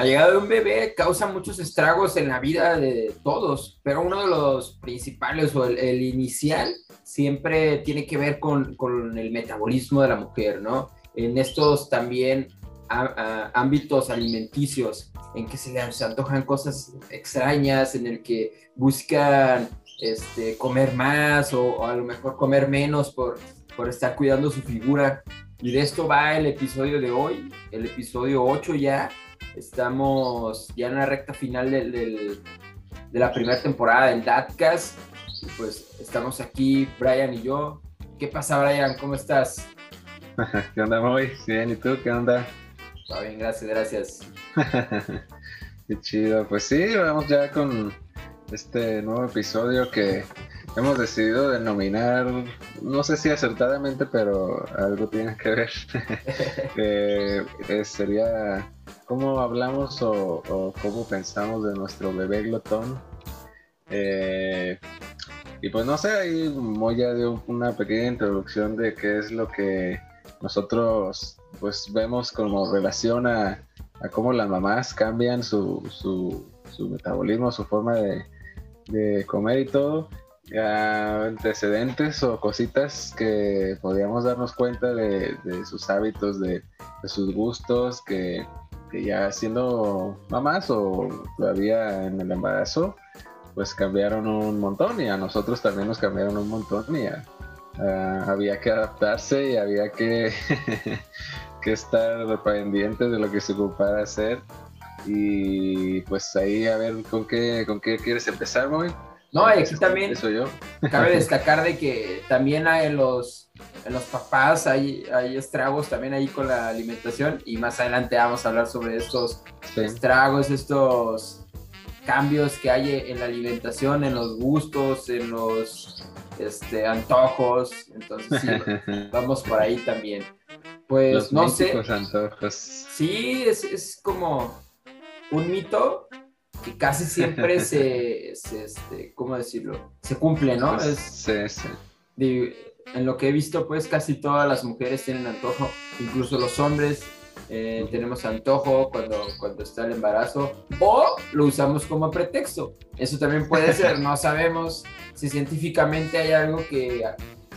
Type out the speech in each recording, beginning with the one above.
La llegada de un bebé causa muchos estragos en la vida de todos, pero uno de los principales o el, inicial siempre tiene que ver con, con, el metabolismo de la mujer, ¿no? En estos también ámbitos alimenticios en que se les antojan cosas extrañas, en el que buscan este, comer más o, a lo mejor comer menos por, por estar cuidando su figura. Y de esto va el episodio de hoy, el episodio 8 ya. Estamos ya en la recta final del, de la primera temporada del Datcast. Y pues estamos aquí, Brian y yo. ¿Qué pasa, Brian? ¿Cómo estás? ¿Qué onda, Moy? Bien, ¿y tú? ¿Qué onda? Está bien, gracias, gracias. Qué chido. Pues sí, vamos ya con este nuevo episodio que hemos decidido denominar, no sé si acertadamente, pero algo tiene que ver. que sería cómo hablamos o, cómo pensamos de nuestro bebé glotón. Eh, y pues no sé, ahí Moya dio una pequeña introducción de qué es lo que nosotros pues vemos como relación a, cómo las mamás cambian su, su, metabolismo, su forma de, comer y todo, antecedentes o cositas que podíamos darnos cuenta de, sus hábitos, de, sus gustos, que, ya siendo mamás o todavía en el embarazo, pues cambiaron un montón y a nosotros también nos cambiaron un montón y Ah, había que adaptarse y había que, que estar pendientes de lo que se ocupara hacer. Y pues ahí a ver con qué, con qué quieres empezar, Moy. No, y aquí también yo. cabe destacar de que también hay en los, en los papás hay, hay estragos también ahí con la alimentación y más adelante vamos a hablar sobre estos estragos, estos cambios que hay en la alimentación, en los gustos, en los este, antojos. Entonces, sí, vamos por ahí también. Pues no sé. antojos. Sí, es, es, como un mito que casi siempre se, este, ¿cómo decirlo? Se cumple, ¿no? Pues, sí, sí. en lo que he visto, pues casi todas las mujeres tienen antojo, incluso los hombres eh, tenemos antojo cuando, cuando está el embarazo o lo usamos como pretexto. Eso también puede ser, no sabemos si científicamente hay algo que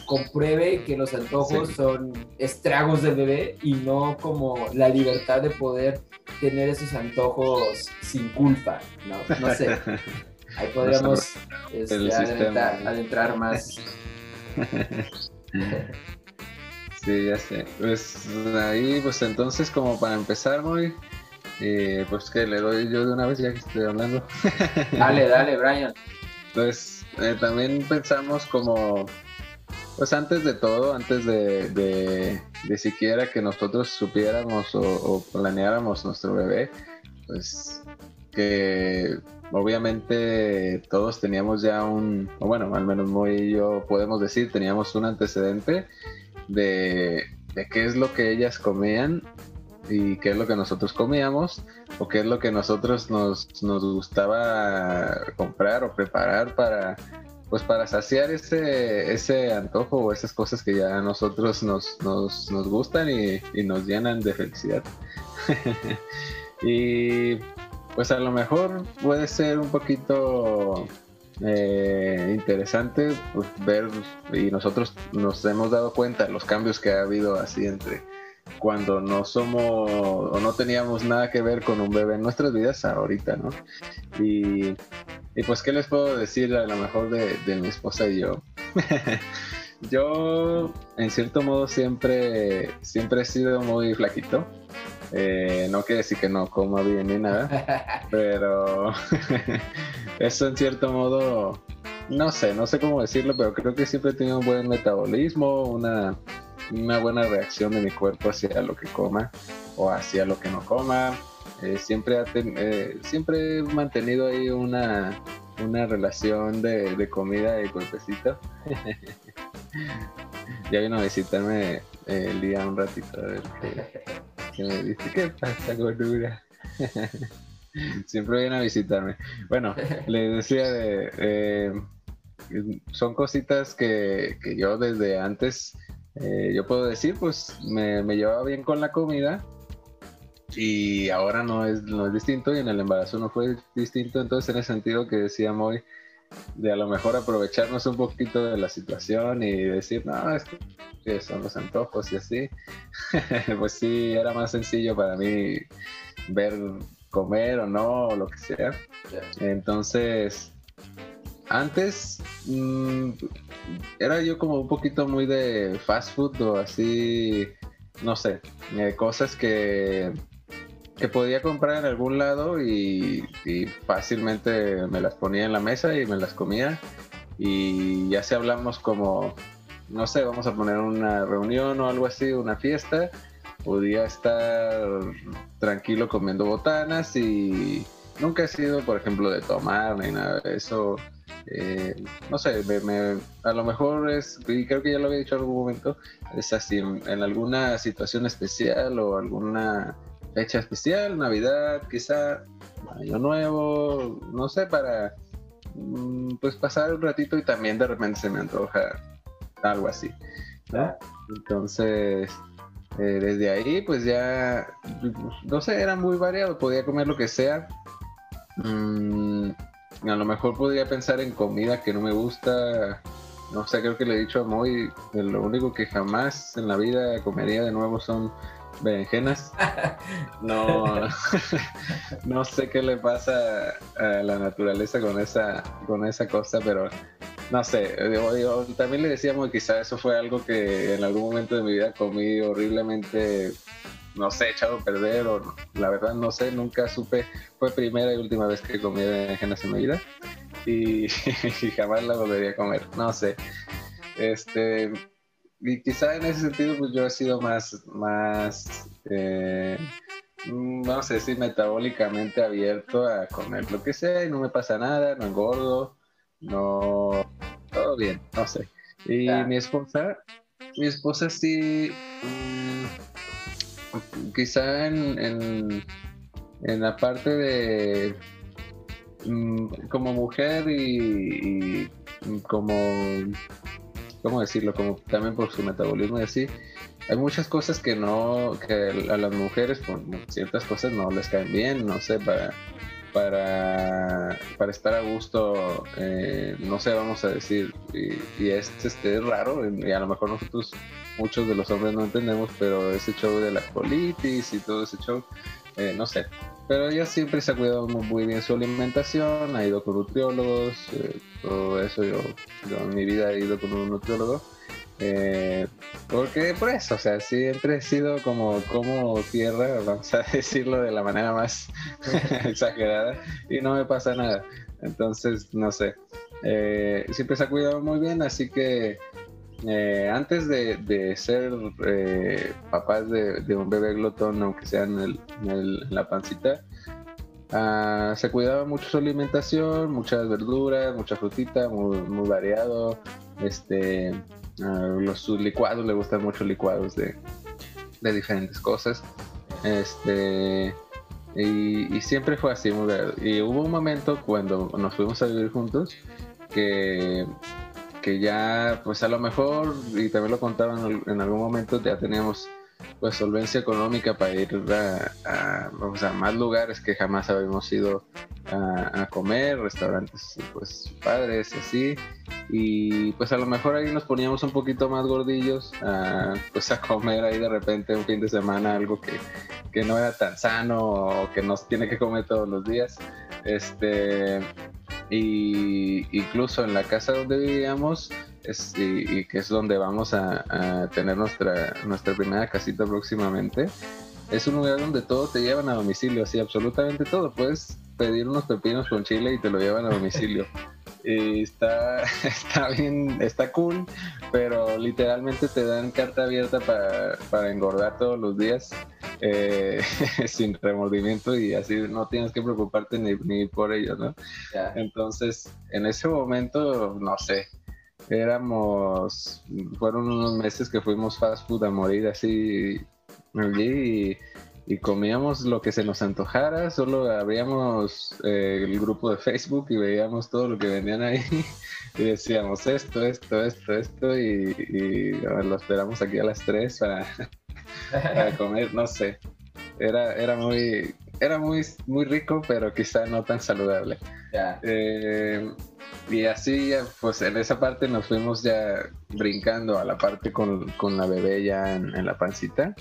compruebe que los antojos son estragos del bebé y no como la libertad de poder tener esos antojos sin culpa, no, no sé. Ahí podríamos este, adentrar, adentrar más. Sí, ya sé. Pues ahí, pues entonces como para empezar, muy, eh, pues que le doy yo de una vez ya que estoy hablando. Dale, dale, Brian. Pues eh, también pensamos como, pues antes de todo, antes de, de, siquiera que nosotros supiéramos o, planeáramos nuestro bebé, pues que obviamente todos teníamos ya un, o bueno, al menos muy y yo podemos decir, teníamos un antecedente de, qué es lo que ellas comían y qué es lo que nosotros comíamos o qué es lo que nosotros nos, gustaba comprar o preparar para pues para saciar ese, ese antojo o esas cosas que ya a nosotros nos, nos, gustan y, nos llenan de felicidad. y pues a lo mejor puede ser un poquito eh, interesante pues, ver y nosotros nos hemos dado cuenta los cambios que ha habido así entre cuando no somos o no teníamos nada que ver con un bebé en nuestras vidas ahorita, ¿no? Y, pues, ¿qué les puedo decir a lo mejor de, de mi esposa y yo? yo, en cierto modo, siempre, siempre he sido muy flaquito. Eh, no quiere decir que no coma bien ni nada, pero eso en cierto modo, no sé, no sé cómo decirlo, pero creo que siempre he tenido un buen metabolismo, una, una buena reacción de mi cuerpo hacia lo que coma o hacia lo que no coma. Eh, siempre, eh, siempre he mantenido ahí una, una relación de, comida y cuerpecito. ya vino a visitarme el día un ratito a ver que me dice, ¿qué pasa, gordura? Siempre viene a visitarme. Bueno, le decía de... Eh, son cositas que, yo desde antes, eh, yo puedo decir, pues me, llevaba bien con la comida y ahora no es, no es distinto y en el embarazo no fue distinto. Entonces, en ese sentido que decía hoy, de a lo mejor aprovecharnos un poquito de la situación y decir, no, es que son los antojos y así, pues sí, era más sencillo para mí ver comer o no, o lo que sea. Entonces, antes mm, era yo como un poquito muy de fast food o así, no sé, eh, cosas que que podía comprar en algún lado y, fácilmente me las ponía en la mesa y me las comía. Y ya si hablamos como, no sé, vamos a poner una reunión o algo así, una fiesta, podía estar tranquilo comiendo botanas y nunca he sido, por ejemplo, de tomar ni nada de eso. Eh, no sé, a lo mejor es, y creo que ya lo había dicho en algún momento, es así, en alguna situación especial o alguna fecha especial, Navidad, quizá Año Nuevo, no sé, para mm, pues pasar un ratito y también de repente se me antoja algo así. Entonces, eh, desde ahí pues ya, no sé, era muy variado, podía comer lo que sea. Mm, a lo mejor podría pensar en comida que no me gusta. No sé, creo que le he dicho a Moy, lo único que jamás en la vida comería de nuevo son berenjenas. No, no sé qué le pasa a la naturaleza con esa, con esa cosa, pero no sé. también le decíamos que quizá eso fue algo que en algún momento de mi vida comí horriblemente, no sé, echado a perder, o la verdad no sé, nunca supe. Fue primera y última vez que comí berenjenas en mi vida y, y jamás la volvería a comer, no sé. Este, y quizá en ese sentido, pues yo he sido más, más, eh, vamos a decir, metabólicamente abierto a comer lo que sea y no me pasa nada, no engordo, no, todo bien, no sé. Y mi esposa, mi esposa sí, mm, quizá en, en, en, la parte de, mm, como mujer y como ¿cómo decirlo? Como también por su metabolismo y así. Hay muchas cosas que no, que a las mujeres por ciertas cosas no les caen bien, no sé, para, para, para estar a gusto, eh, no sé, vamos a decir, y, es este, raro, y a lo mejor nosotros, muchos de los hombres no entendemos, pero ese show de la colitis y todo ese show, eh, no sé, pero ella siempre se ha cuidado muy, bien su alimentación, ha ido con nutriólogos, eh, todo eso. Yo, en mi vida he ido con un nutriólogo. Eh, porque por eso, o sea, siempre he sido como, como tierra, vamos a decirlo de la manera más exagerada, y no me pasa nada. Entonces, no sé. Eh, siempre se ha cuidado muy bien, así que antes de, ser papás de, un bebé glotón, aunque sea en la pancita, Ah, se cuidaba mucho su alimentación, muchas verduras, mucha frutita, muy, variado. Este, uh, los sus licuados, le gustan mucho licuados de, de diferentes cosas. Este, y, siempre fue así, muy Y hubo un momento cuando nos fuimos a vivir juntos que, que ya, pues a lo mejor, y también lo contaban en algún momento, ya teníamos pues solvencia económica para ir a, a, más lugares que jamás habíamos ido a, comer, restaurantes pues padres así. Y pues a lo mejor ahí nos poníamos un poquito más gordillos a, pues a comer ahí de repente un fin de semana algo que, que no era tan sano o que nos tiene que comer todos los días. Este, y incluso en la casa donde vivíamos, y, que es donde vamos a, tener nuestra, nuestra primera casita próximamente, es un lugar donde todo te llevan a domicilio, así absolutamente todo. Puedes pedir unos pepinos con chile y te lo llevan a domicilio. y está, está bien, está cool, pero literalmente te dan carta abierta para, para engordar todos los días eh, sin remordimiento y así no tienes que preocuparte ni, ni por ello, ¿no? Entonces, en ese momento, no sé, éramos, fueron unos meses que fuimos fast food a morir así y, y comíamos lo que se nos antojara, solo abríamos eh, el grupo de Facebook y veíamos todo lo que vendían ahí y decíamos esto, esto, esto, esto y, lo esperamos aquí a las 3 para, para comer, no sé. era, era muy, era muy, muy rico, pero quizá no tan saludable. Eh, y así, pues en esa parte nos fuimos ya brincando a la parte con, la bebé ya en, la pancita.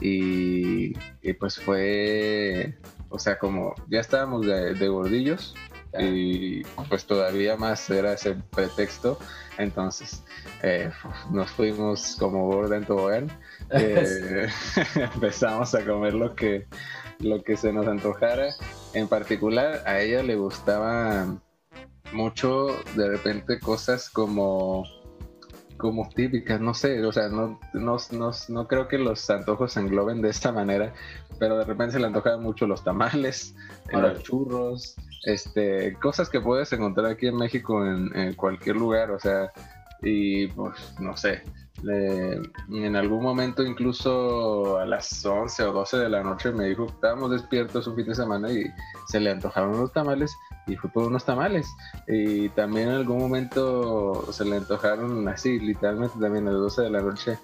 Y, pues fue, o sea, como ya estábamos de, gordillos. Y pues todavía más era ese pretexto. Entonces eh, nos fuimos como gorda en tobogán. Eh, empezamos a comer lo que, lo que se nos antojara. En particular, a ella le gustaba mucho de repente cosas como como típicas, no sé, o sea, no, no, no, creo que los antojos se engloben de esta manera, pero de repente se le antojaban mucho los tamales, los churros, este, cosas que puedes encontrar aquí en México en, en cualquier lugar, o sea, y pues no sé, en algún momento, incluso a las 11 o 12 de la noche, me dijo que estábamos despiertos un fin de semana y se le antojaron unos tamales y fue por unos tamales. Y también en algún momento se le antojaron así, literalmente también a las 12 de la noche,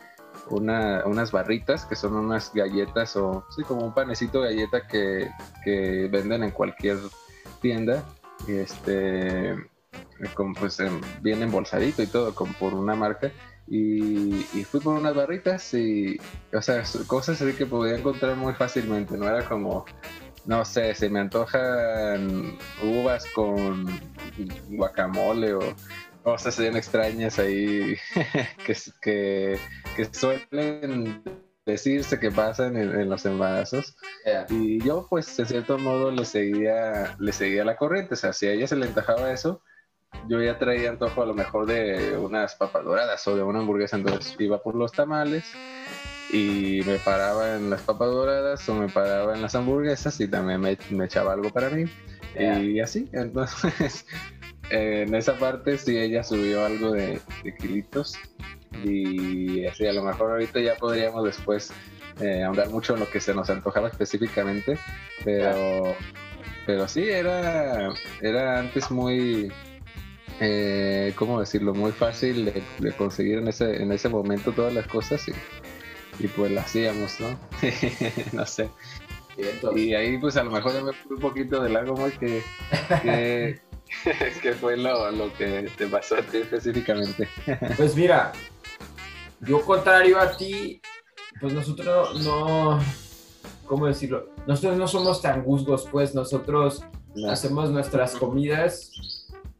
una, unas barritas que son unas galletas o sí, como un panecito galleta que, que venden en cualquier tienda. Este, como pues bien embolsadito y todo, como por una marca y, fui por unas barritas y, o sea, cosas así que podía encontrar muy fácilmente, no era como, no sé, se me antojan uvas con guacamole o cosas bien extrañas ahí que, que, que suelen decirse que pasan en, los embarazos. Y yo, pues, de cierto modo, le seguía, le seguía la corriente. O sea, si a ella se le encajaba eso, yo ya traía antojo a lo mejor de unas papas doradas o de una hamburguesa, entonces iba por los tamales y me paraba en las papas doradas o me paraba en las hamburguesas y también me, echaba algo para mí. Y así, entonces en esa parte sí ella subió algo de, kilitos y así a lo mejor ahorita ya podríamos después eh, ahondar mucho en lo que se nos antojaba específicamente, pero, pero sí, era, era antes muy, eh, ¿cómo decirlo? Muy fácil de, conseguir en ese, en ese momento todas las cosas y, pues lo hacíamos, ¿no? no sé. Y ahí pues a lo mejor me fui un poquito de largo más que, que, fue lo, lo, que te pasó a ti específicamente. pues mira, yo contrario a ti, pues nosotros no, ¿cómo decirlo? Nosotros no somos tan guzgos, pues nosotros hacemos nuestras comidas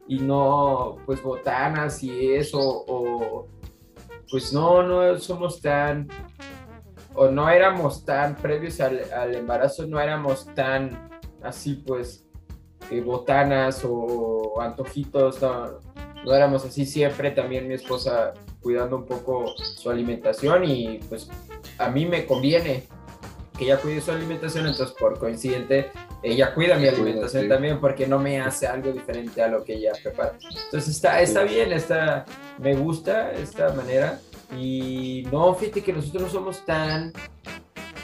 y no pues botanas y eso o pues no no somos tan o no éramos tan previos al, embarazo no éramos tan así pues eh, botanas o antojitos no, no éramos así. Siempre también mi esposa cuidando un poco su alimentación y pues a mí me conviene que ella cuide su alimentación entonces por coincidente ella cuida mi alimentación también porque no me hace algo diferente a lo que ella prepara. Entonces está, está bien, está, me gusta esta manera y no, fíjate que nosotros no somos tan,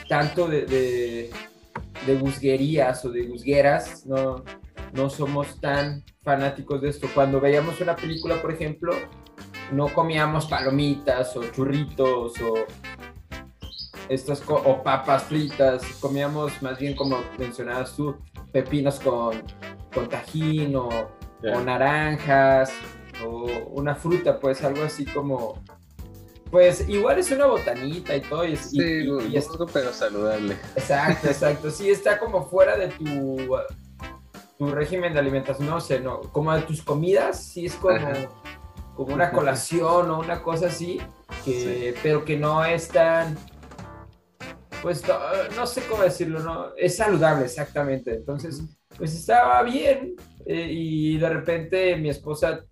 tanto de, de, de guzguerías o de guzgueras, no, no somos tan fanáticos de esto. Cuando veíamos una película, por ejemplo, no comíamos palomitas o churritos o estas o papas fritas, comíamos más bien como mencionabas tú, pepinos con, con tajín o, naranjas o una fruta, pues algo así como, pues igual es una botanita y todo. Y, sí, y, pero saludable. Exacto, exacto. Sí, está como fuera de tu, tu régimen de alimentación, no sé, no, como de tus comidas, sí es como, como una colación o una cosa así, que, pero que no es tan pues no, sé cómo decirlo, ¿no? Es saludable, exactamente. Entonces, pues estaba bien eh, y de repente mi esposa,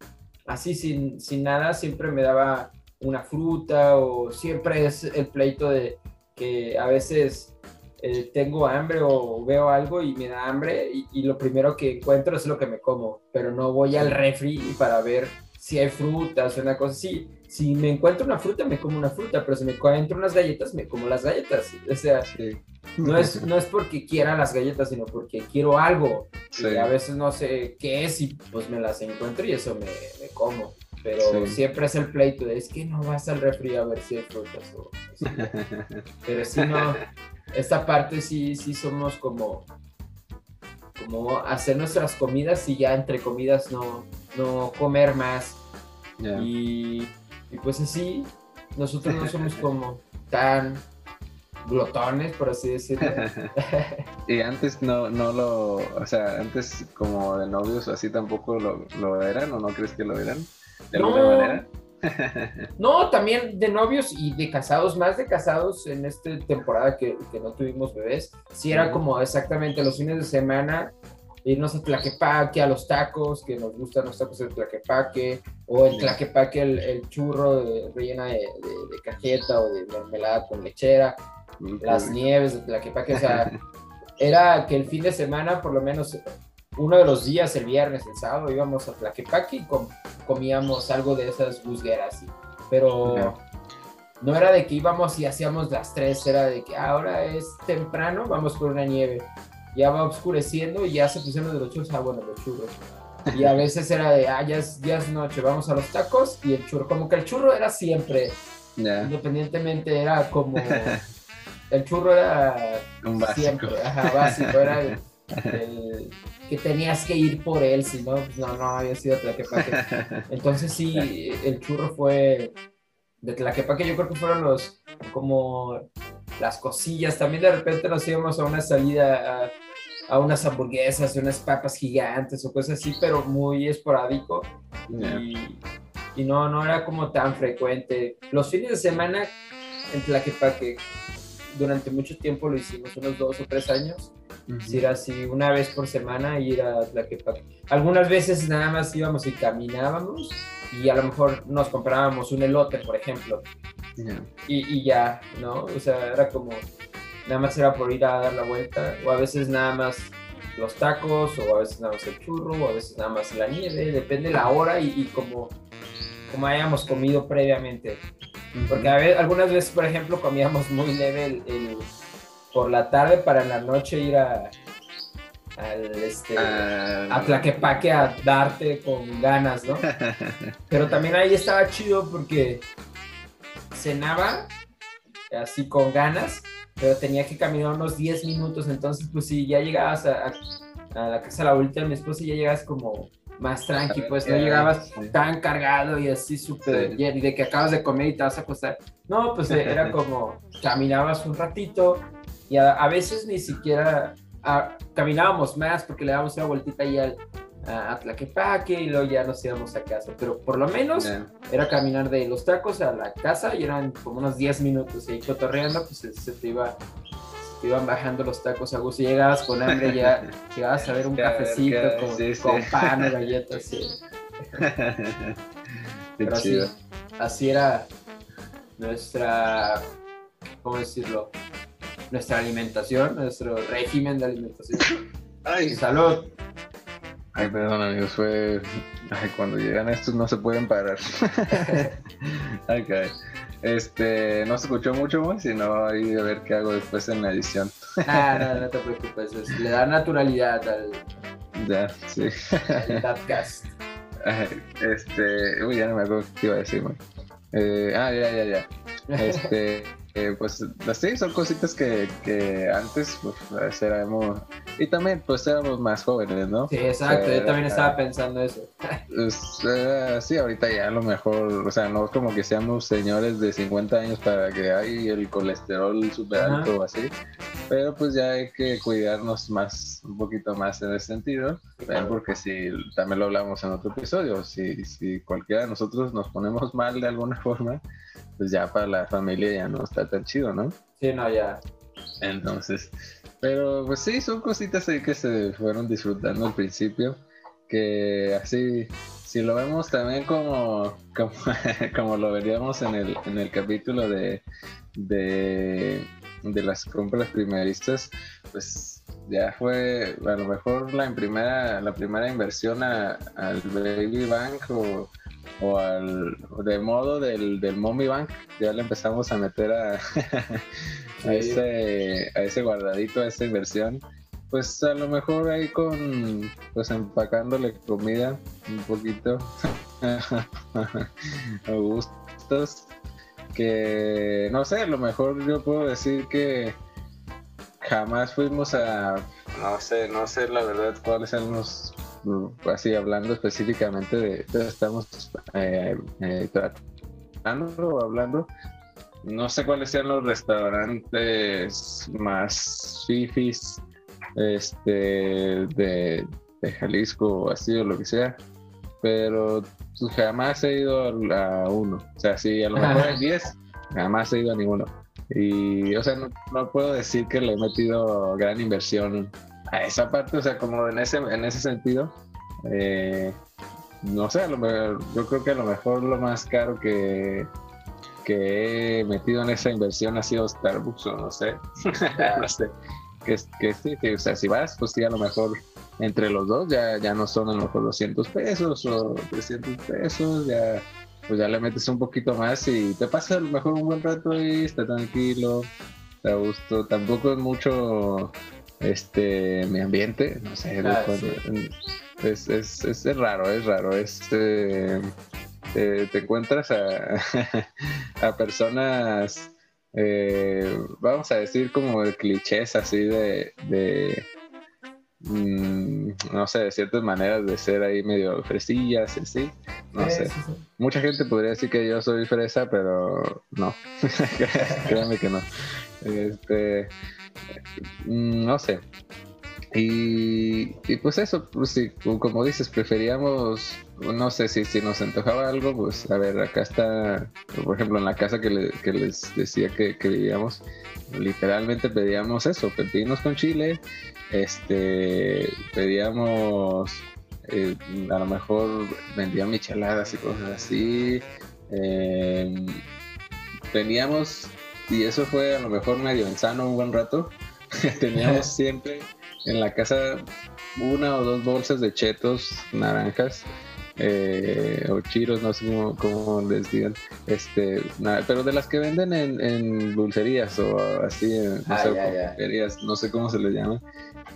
así sin, sin nada, siempre me daba una fruta o siempre es el pleito de que a veces eh, tengo hambre o veo algo y me da hambre y, y, lo primero que encuentro es lo que me como, pero no voy al refri para ver si hay frutas o una cosa así si me encuentro una fruta, me como una fruta, pero si me encuentro unas galletas, me como las galletas. O sea, no, es, no es porque quiera las galletas, sino porque quiero algo. Y a veces no sé qué es y pues me las encuentro y eso me, me como. Pero siempre es el pleito de es que no vas al refri a ver si hay frutas. O, pero si no, esta parte sí, sí somos como, como hacer nuestras comidas y ya entre comidas no, no comer más. Y, y pues así, nosotros no somos como tan glotones, por así decirlo. y antes no, no lo, o sea, antes como de novios así tampoco lo, lo eran o no crees que lo eran de alguna manera. no, también de novios y de casados, más de casados en esta temporada que, que no tuvimos bebés. Sí era como exactamente los fines de semana irnos a Tlaquepaque, a los tacos, que nos gustan los tacos de Tlaquepaque, o en Tlaquepaque el, el churro de, rellena de, de, cajeta o de mermelada con lechera, las nieves de Tlaquepaque, o sea, era que el fin de semana, por lo menos uno de los días, el viernes, el sábado, íbamos a Tlaquepaque y comíamos algo de esas busgueras, pero... No era de que íbamos y hacíamos las tres, era de que ahora es temprano, vamos por una nieve ya va oscureciendo y ya se pusieron de los churros, ah, bueno, los churros. Y a veces era de, ah, ya es, ya es noche, vamos a los tacos y el churro, como que el churro era siempre, independientemente era como, el churro era Un básico. siempre, ajá, básico, era el, que tenías que ir por él, si no, pues no, no había sido Tlaquepaque. Entonces sí, el churro fue de Tlaquepaque, yo creo que fueron los, como las cosillas, también de repente nos íbamos a una salida a a unas hamburguesas, unas papas gigantes o cosas así, pero muy esporádico. Y, y, no, no era como tan frecuente. Los fines de semana en Tlaquepaque, durante mucho tiempo lo hicimos, unos dos o tres años. Si era así, una vez por semana ir a Tlaquepaque. Algunas veces nada más íbamos y caminábamos y a lo mejor nos comprábamos un elote, por ejemplo. Y, y, ya, ¿no? O sea, era como nada más era por ir a dar la vuelta, o a veces nada más los tacos, o a veces nada más el churro, o a veces nada más la nieve, depende la hora y, como, como hayamos comido previamente. Porque a algunas veces, por ejemplo, comíamos muy leve por la tarde para en la noche ir a, este, ah. a Tlaquepaque a darte con ganas, ¿no? Pero también ahí estaba chido porque cenaba así con ganas pero tenía que caminar unos 10 minutos, entonces pues si ya llegabas a, la casa de la abuelita de mi esposa, ya llegas como más tranqui, pues no llegabas tan cargado y así súper y de que acabas de comer y te vas a acostar. No, pues eh, era como caminabas un ratito y a, veces ni siquiera caminábamos más porque le dábamos una vueltita ahí al, a Tlaquepaque y luego ya nos íbamos a casa. Pero por lo menos era caminar de los tacos a la casa y eran como unos 10 minutos. Ahí cotorreando, pues se, te iba iban bajando los tacos a gusto. Llegabas con hambre, ya llegabas a ver un cafecito con, pan o galletas. Pero así, así era nuestra, ¿cómo decirlo? Nuestra alimentación, nuestro régimen de alimentación. Ay, salud. Ay, perdón amigos, fue... Ay, cuando llegan estos no se pueden parar. ok. Este, no se escuchó mucho más, sino ahí a ver qué hago después en la edición. ah, no, no te preocupes, le da naturalidad al... Ya, sí. al podcast. Este, uy, ya no me acuerdo qué iba a decir, eh, ah, ya, ya, ya. Este... Eh, pues sí, son cositas que, que antes pues, éramos, y también pues éramos más jóvenes, ¿no? Sí, exacto, yo también estaba pensando eso. Pues, eh, sí, ahorita ya a lo mejor, o sea, no es como que seamos señores de 50 años para que hay el colesterol súper alto o así, pero pues ya hay que cuidarnos más, un poquito más en ese sentido, porque si, también lo hablamos en otro episodio, si, si cualquiera de nosotros nos ponemos mal de alguna forma, pues ya para la familia ya no está tan chido, ¿no? Sí, no, ya. Entonces, pero pues sí, son cositas ahí que se fueron disfrutando al principio, que así, si lo vemos también como, como, lo veríamos en el, en el capítulo de, de, de las compras primeristas, pues ya fue a lo mejor la primera, la primera inversión al Baby Bank o o al de modo del, del Mommy Bank, ya le empezamos a meter a, a, ese, a ese guardadito, a esa inversión. Pues a lo mejor ahí con, pues empacándole comida un poquito a gustos, que no sé, a lo mejor yo puedo decir que jamás fuimos a, no sé, no sé la verdad cuáles son los, así hablando específicamente de, estamos eh, eh, tratando o hablando, no sé cuáles sean los restaurantes más fifis este, de, de Jalisco o así o lo que sea, pero pues, jamás he ido a, uno. O sea, si a lo mejor hay 10, jamás he ido a ninguno. Y, o sea, no, puedo decir que le he metido gran inversión a esa parte, o sea, como en ese, en ese sentido. Eh, no sé, a lo mejor, yo creo que a lo mejor lo más caro que, que he metido en esa inversión ha sido Starbucks o no sé. no sé. Que, que sí, o sea, si vas, pues sí, a lo mejor entre los dos ya, ya no son a lo mejor 200 pesos o 300 pesos, ya pues ya le metes un poquito más y te pasa a lo mejor un buen rato y está tranquilo, a gusto. Tampoco es mucho este mi ambiente, no sé, ah, es, es, es, raro, es raro, es eh, te encuentras a, a personas eh, vamos a decir como clichés así de, de Mm, no sé, de ciertas maneras de ser ahí medio fresillas, así, no sé. Mucha gente podría decir que yo soy fresa, pero no, créanme que no. Este, no sé. Y, pues eso, pues como dices, preferíamos, no sé si, si nos antojaba algo, pues a ver, acá está, por ejemplo, en la casa que, les decía que, que vivíamos, literalmente pedíamos eso, pepinos con chile este, pedíamos, eh, a lo mejor vendían micheladas y cosas así. Eh, teníamos, y eso fue a lo mejor medio insano un buen rato, teníamos siempre en la casa una o dos bolsas de chetos naranjas eh, o chiros, no sé cómo, les digan, este, pero de las que venden en, dulcerías o así, en, no, ah, no sé cómo se les llama,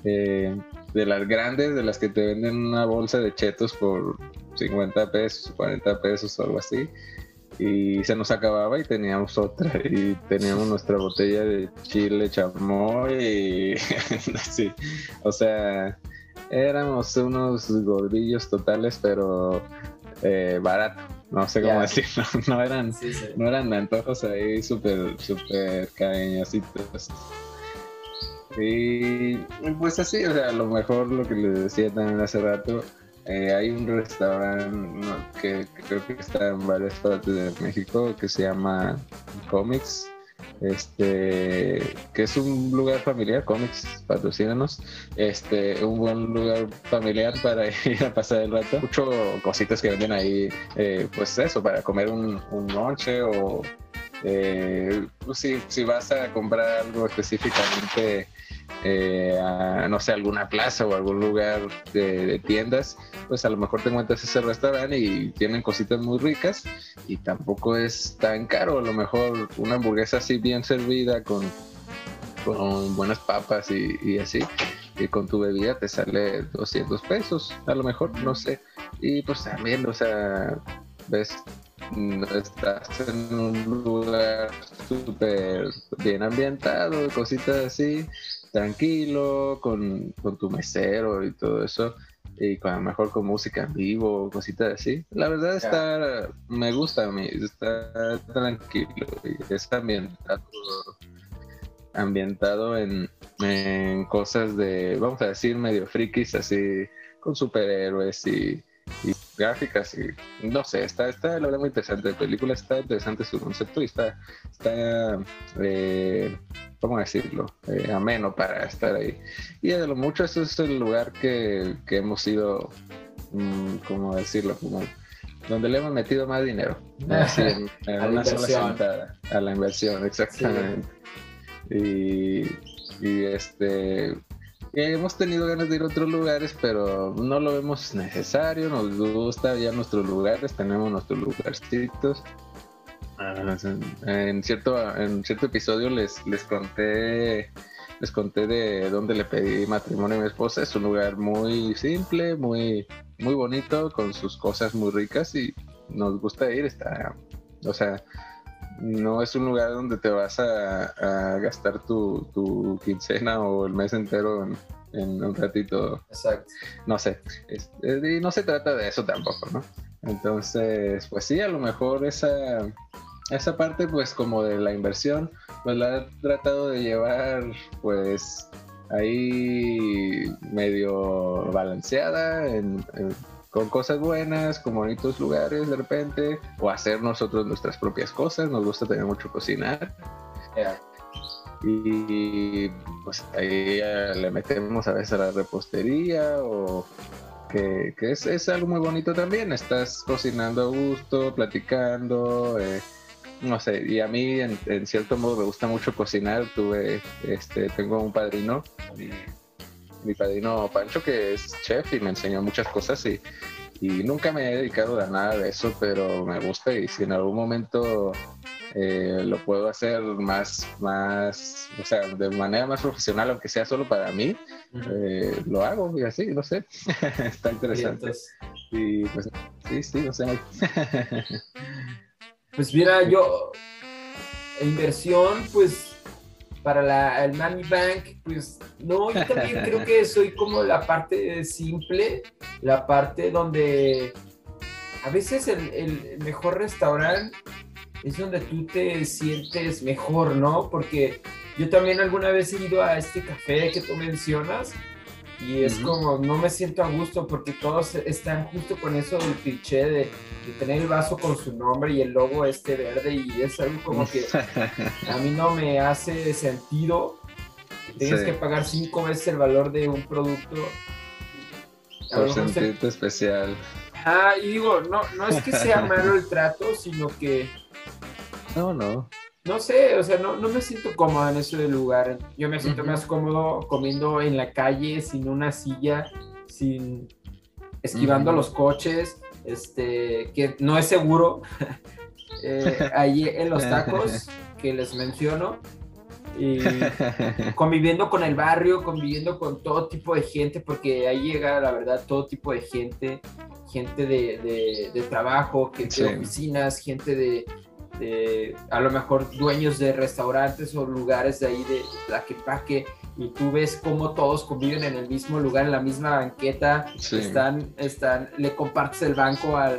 eh, de las grandes, de las que te venden una bolsa de chetos por 50 pesos, 40 pesos o algo así, y se nos acababa y teníamos otra y teníamos nuestra botella de chile chamoy y así, o sea éramos unos gordillos totales, pero eh, barato. No sé cómo decirlo. No eran, no eran antojos ahí súper, súper cariñositos. Y pues así, o sea, a lo mejor lo que les decía también hace rato, eh, hay un restaurante que, creo que está en varias partes de México que se llama Comics. Este que es un lugar familiar, cómics, patrocínanos, este, un buen lugar familiar para ir a pasar el rato, mucho cositas que venden ahí, eh, pues eso, para comer un, un noche o eh, pues si, si vas a comprar algo específicamente eh, a, no sé, alguna plaza o algún lugar de, tiendas, pues a lo mejor te encuentras ese restaurante y tienen cositas muy ricas y tampoco es tan caro. A lo mejor una hamburguesa así bien servida con, con buenas papas y, así, y con tu bebida te sale 200 pesos, a lo mejor, no sé. Y pues también, o sea, ves estás en un lugar súper bien ambientado, cositas así, tranquilo, con, tu mesero y todo eso, y con, a lo mejor con música en vivo, cositas así. La verdad está, me gusta a mí, está tranquilo y está ambientado, ambientado en, en cosas de, vamos a decir, medio frikis, así, con superhéroes y, gráficas y no sé, está, está la verdad muy interesante. La película está interesante su concepto y está, está eh, ¿cómo decirlo? Eh, ameno para estar ahí. Y de lo mucho, eso es el lugar que, que hemos ido, mm, ¿cómo decirlo? Como donde le hemos metido más dinero. en, una sola sentada. A la inversión, exactamente. Y, y este. Hemos tenido ganas de ir a otros lugares, pero no lo vemos necesario, nos gusta ya nuestros lugares, tenemos nuestros lugarcitos en cierto, en cierto episodio les, les conté les conté de dónde le pedí matrimonio a mi esposa. Es un lugar muy simple, muy, muy bonito, con sus cosas muy ricas y nos gusta ir. Está, o sea, no es un lugar donde te vas a, gastar tu, quincena o el mes entero en, un ratito. Exacto. No sé. y no se trata de eso tampoco, ¿no? Entonces, pues sí, a lo mejor esa, esa parte, pues como de la inversión, pues la he tratado de llevar, pues ahí medio balanceada en con cosas buenas, con bonitos lugares de repente, o hacer nosotros nuestras propias cosas, nos gusta tener mucho cocinar. Y pues ahí le metemos a veces a la repostería o que, es, algo muy bonito también, estás cocinando a gusto, platicando, eh, no sé, y a mí en, cierto modo me gusta mucho cocinar, tuve, este, tengo un padrino, mi padrino Pancho, que es chef y me enseñó muchas cosas y, nunca me he dedicado a nada de eso, pero me gusta y si en algún momento eh, lo puedo hacer más, más, o sea, de manera más profesional, aunque sea solo para mí, eh, lo hago y así, no sé, está interesante. Y pues sí, sí, no sé. pues mira, yo, inversión, pues para la, el Money Bank, pues no, yo también creo que soy como la parte simple, la parte donde a veces el, mejor restaurante es donde tú te sientes mejor, ¿no? Porque yo también alguna vez he ido a este café que tú mencionas y es como, no me siento a gusto porque todos están justo con eso del cliché de, tener el vaso con su nombre y el logo este verde y es algo como que a mí no me hace sentido. Tienes que pagar cinco veces el valor de un producto. Por sentirte especial. Ah, y digo, no, no es que sea malo el trato, sino que... No, no no sé, o sea, no, no me siento cómodo en ese lugar. Yo me siento más cómodo comiendo en la calle, sin una silla, sin esquivando los coches, este, que no es seguro. eh, ahí en los tacos que les menciono. Y conviviendo con el barrio, conviviendo con todo tipo de gente, porque ahí llega, la verdad, todo tipo de gente, gente de, de, trabajo, gente de oficinas, gente de, a lo mejor dueños de restaurantes o lugares de ahí de la que paque y tú ves cómo todos conviven en el mismo lugar, en la misma banqueta, están, están, le compartes el banco a,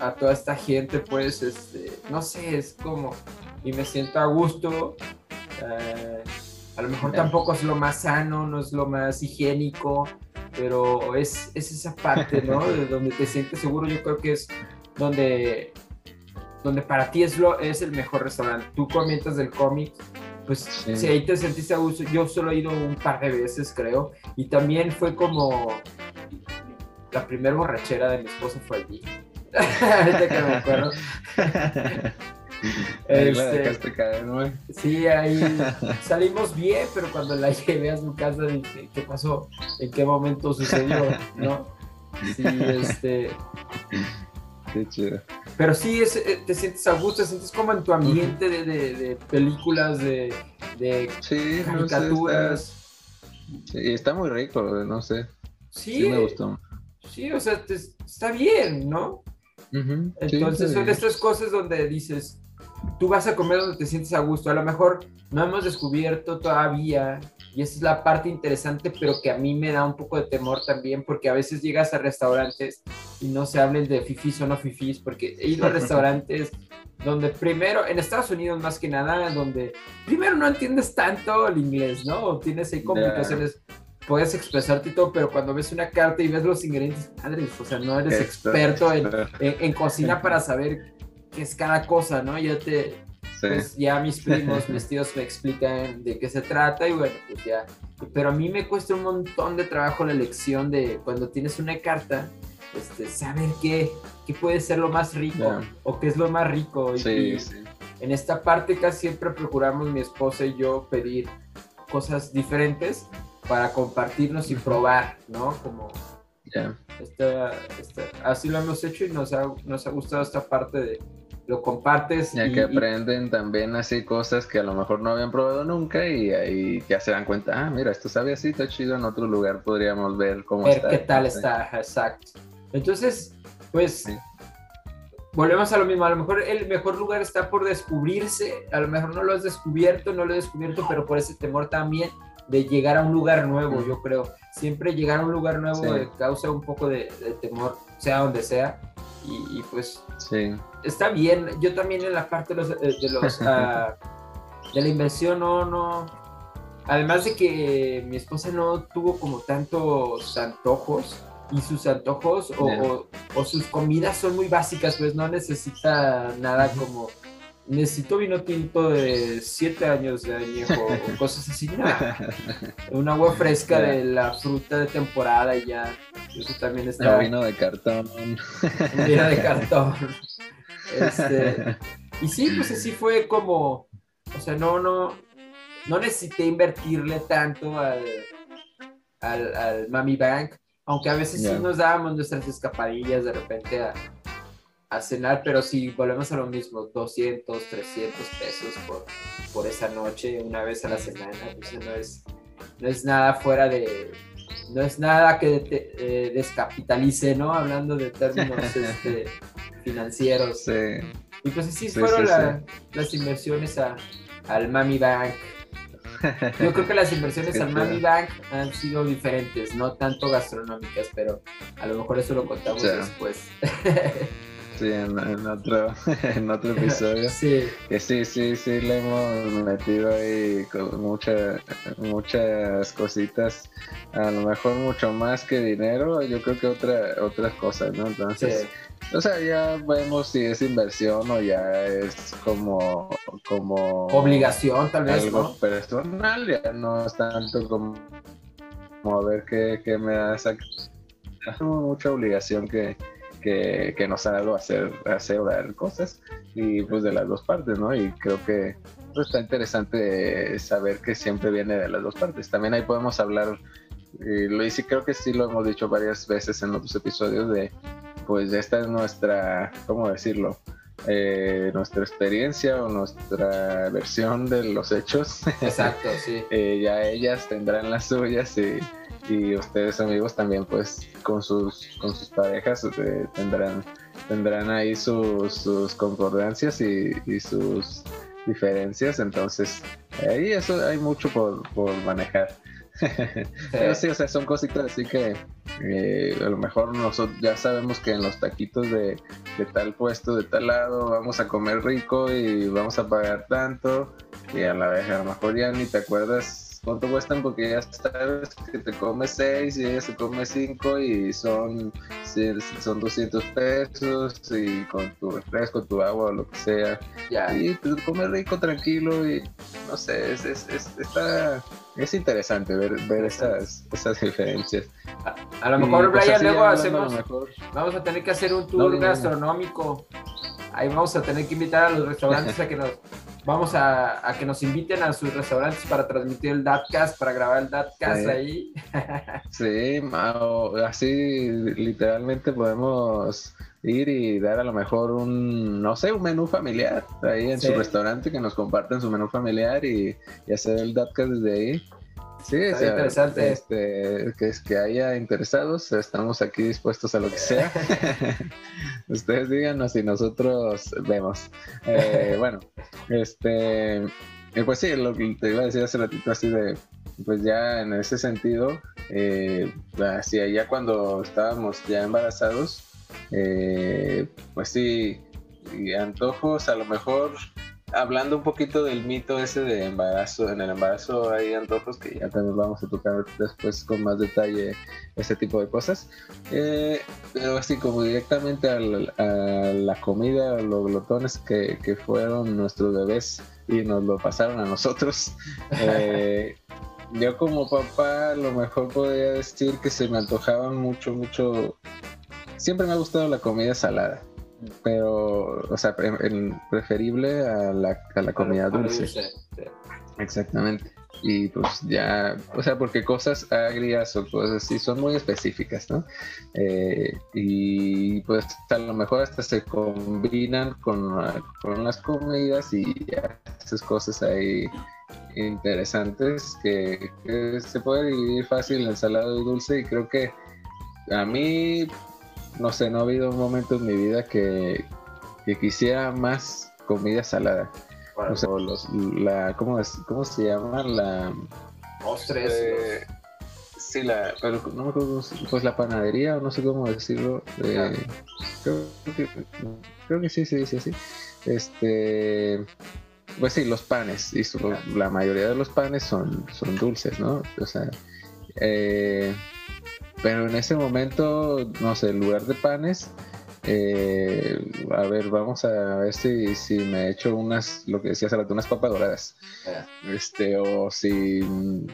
a, toda esta gente, pues, este, no sé, es como, y me siento a gusto. Eh, a lo mejor tampoco es lo más sano, no es lo más higiénico, pero es, es esa parte, ¿no? De donde te sientes seguro, yo creo que es donde donde para ti es, lo, es el mejor restaurante. Tú comentas del cómic, pues si ahí te sentiste a gusto, yo solo he ido un par de veces, creo, y también fue como la primera borrachera de mi esposa fue allí. Ahorita que me acuerdo. este, caer, ¿no? Sí, ahí salimos bien, pero cuando la llevé a su casa dije, ¿qué pasó? ¿En qué momento sucedió? ¿No? Sí, este. Qué chido. Pero sí, es, eh, te sientes a gusto, te sientes como en tu ambiente de, de, películas, de, de caricaturas. sí, está muy rico, no sé. Sí, sí me gustó. Sí, o sea, está bien, ¿no? Entonces son estas cosas donde dices, tú vas a comer donde te sientes a gusto. A lo mejor no hemos descubierto todavía y esa es la parte interesante, pero que a mí me da un poco de temor también, porque a veces llegas a restaurantes y no se hablen de fifís o no fifís, porque he ido a restaurantes donde primero, en Estados Unidos más que nada, donde primero no entiendes tanto el inglés, ¿no? O tienes ahí complicaciones. Puedes expresarte y todo, pero cuando ves una carta y ves los ingredientes, madres, o sea, no eres experto en, en cocina para saber qué es cada cosa, ¿no? Ya te, pues ya mis primos, mis tíos me explican de qué se trata y bueno, pues ya. Pero a mí me cuesta un montón de trabajo la elección de cuando tienes una carta, este, saber qué, qué puede ser lo más rico o qué es lo más rico. Y, sí, En esta parte casi siempre procuramos mi esposa y yo pedir cosas diferentes para compartirnos y probar, ¿no? Como así lo hemos hecho y nos ha, nos ha gustado esta parte de lo compartes. Ya que aprenden también así cosas que a lo mejor no habían probado nunca y ahí ya se dan cuenta, ah, mira, esto sabe así, está chido, en otro lugar podríamos ver cómo ver qué tal está, exacto. Entonces, pues, volvemos a lo mismo, a lo mejor el mejor lugar está por descubrirse, a lo mejor no lo has descubierto, no lo he descubierto, pero por ese temor también de llegar a un lugar nuevo, yo creo. Siempre llegar a un lugar nuevo causa un poco de, temor, sea donde sea. Y, pues sí. está bien. Yo también en la parte de los, de, los, ah, de la inversión no, no. Además de que mi esposa no tuvo como tantos antojos, y sus antojos o, o, sus comidas son muy básicas, pues no necesita nada como necesito vino tinto de 7 años de añejo o cosas así, nada. Un agua fresca de la fruta de temporada y ya. Eso también está. Un vino de cartón. Vino de cartón. Este, y sí, pues así fue como, o sea, no, no, no necesité invertirle tanto al, al, al Mami Bank aunque a veces sí nos dábamos nuestras escapadillas de repente a, a, cenar, pero si volvemos a lo mismo, 200, 300 pesos por, por esa noche, una vez a la semana, pues no es, no es nada fuera de, no es nada que eh, descapitalice, ¿no? Hablando de términos este, financieros. Sí. Y pues así fueron las inversiones a, al Mami Bank. Yo creo que las inversiones al Mami Bank han sido diferentes, no tanto gastronómicas, pero a lo mejor eso lo contamos después. Sí, en, otro, en otro episodio. Sí. Que sí, sí, sí, le hemos metido ahí con mucha, muchas cositas. A lo mejor mucho más que dinero, yo creo que otra, otras cosas, ¿no? Entonces, o sea, ya vemos si es inversión o ya es como, como obligación, tal vez. Algo personal, ya no es tanto como, como a ver qué, qué me da esa. mucha obligación que, que, que nos haga hacer, hacer dar cosas y pues de las dos partes, ¿no? Y creo que pues, está interesante saber que siempre viene de las dos partes. También ahí podemos hablar, y lo creo que sí lo hemos dicho varias veces en otros episodios de pues esta es nuestra, ¿cómo decirlo? Eh, nuestra experiencia o nuestra versión de los hechos. Exacto, sí. Eh, ya ellas tendrán las suyas y, y, ustedes amigos también pues con sus, con sus parejas eh, tendrán, tendrán ahí sus, sus concordancias y, y, sus diferencias. Entonces ahí eso hay mucho por, por manejar. Pero sí, o sea, son cositas así que eh, a lo mejor nosotros ya sabemos que en los taquitos de, tal puesto, de tal lado, vamos a comer rico y vamos a pagar tanto. Y a la vez, a lo mejor ya ni te acuerdas cuánto cuestan porque ya sabes que te comes seis y ella se come cinco y son, son 200 pesos y con tu refresco, tu agua o lo que sea. Y te comes rico, tranquilo y no sé, es, es, está es interesante ver, ver esas, esas diferencias. A, lo mejor, pues, Brian, luego hacemos. Vamos a tener que hacer un tour gastronómico. Ahí vamos a tener que invitar a los restaurantes a que nos. Vamos a, a, que nos inviten a sus restaurantes para transmitir el Datcast, para grabar el Datcast ahí. sí, así literalmente podemos ir y dar a lo mejor un, no sé, un menú familiar ahí en su restaurante que nos comparten su menú familiar y, hacer el Datcast desde ahí. Sí, es interesante. Este, que, es que haya interesados, estamos aquí dispuestos a lo que sea. Ustedes díganos y nosotros vemos. Eh, bueno, este, eh, pues sí, lo que te iba a decir hace ratito así de, pues ya en ese sentido, eh, hacia ya cuando estábamos ya embarazados, eh, pues sí, y antojos a lo mejor hablando un poquito del mito ese de embarazo, en el embarazo hay antojos que ya también vamos a tocar después con más detalle ese tipo de cosas, eh, pero así como directamente a la, comida, los glotones que, fueron nuestros bebés y nos lo pasaron a nosotros. Eh, yo como papá a lo mejor podría decir que se me antojaban mucho, mucho siempre me ha gustado la comida salada, pero, o sea, preferible a la, a la comida dulce. Exactamente. Y pues ya, o sea, porque cosas agrias o cosas así son muy específicas, ¿no? Eh, y pues a lo mejor hasta se combinan con, con las comidas y esas cosas ahí interesantes que, que se puede dividir fácil en salado y dulce y creo que a mí no sé, no ha habido un momento en mi vida que, que quisiera más comida salada. O sea, los, la, ¿cómo, es, ¿cómo se llama? La... Postres. Eh, sí, la, pero no me acuerdo, pues la panadería, o no sé cómo decirlo. Eh, creo, que, creo que sí se dice así. Este, pues sí, los panes, y la mayoría de los panes son, son dulces, ¿no? O sea, eh, pero en ese momento, no sé, en lugar de panes, eh, a ver, vamos a ver si, si me echo unas, lo que decías unas papas doradas. Este, o si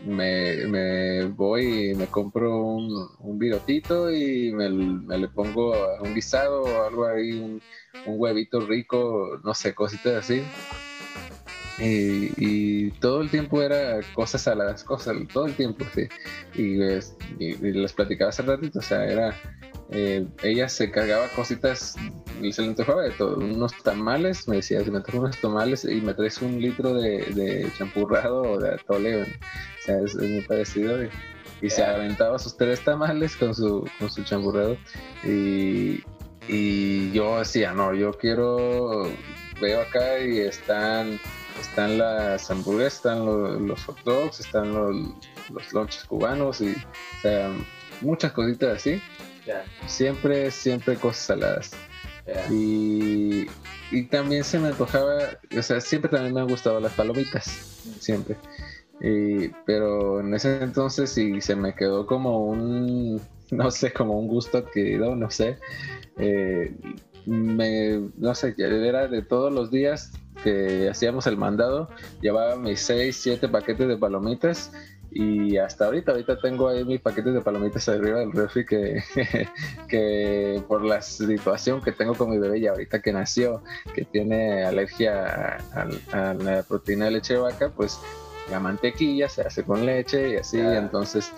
me, voy y me compro un, un virotito y me, le pongo un guisado o algo ahí, un, un huevito rico, no sé, cositas así. Y, todo el tiempo era cosas saladas, cosas, todo el tiempo, sí. Y, les platicaba hace ratito, o sea, era. Eh, ella se cargaba cositas, y se le antojaba de todo. Unos tamales, me decía, me traes unos tamales y me traes un litro de, champurrado o de atole, o sea, es, muy parecido. Y, se aventaba sus tres tamales con su, con su champurrado. Y, y yo decía, no, yo quiero, veo acá y están están las hamburguesas, están los, hot dogs, están los, los lonches cubanos y muchas cositas así. Siempre, siempre cosas saladas. Y, y, también se me antojaba, o sea, siempre también me han gustado las palomitas, siempre. pero en ese entonces sí se me quedó como un, no sé, como un gusto adquirido, no sé. Eh, me, no sé, era de todos los días que hacíamos el mandado, llevaba mis 6, 7 paquetes de palomitas y hasta ahorita, ahorita tengo ahí mis paquetes de palomitas arriba del refri que, que por la situación que tengo con mi bebé y ahorita que nació, que tiene alergia a, la proteína de leche de vaca, pues la mantequilla se hace con leche y así, entonces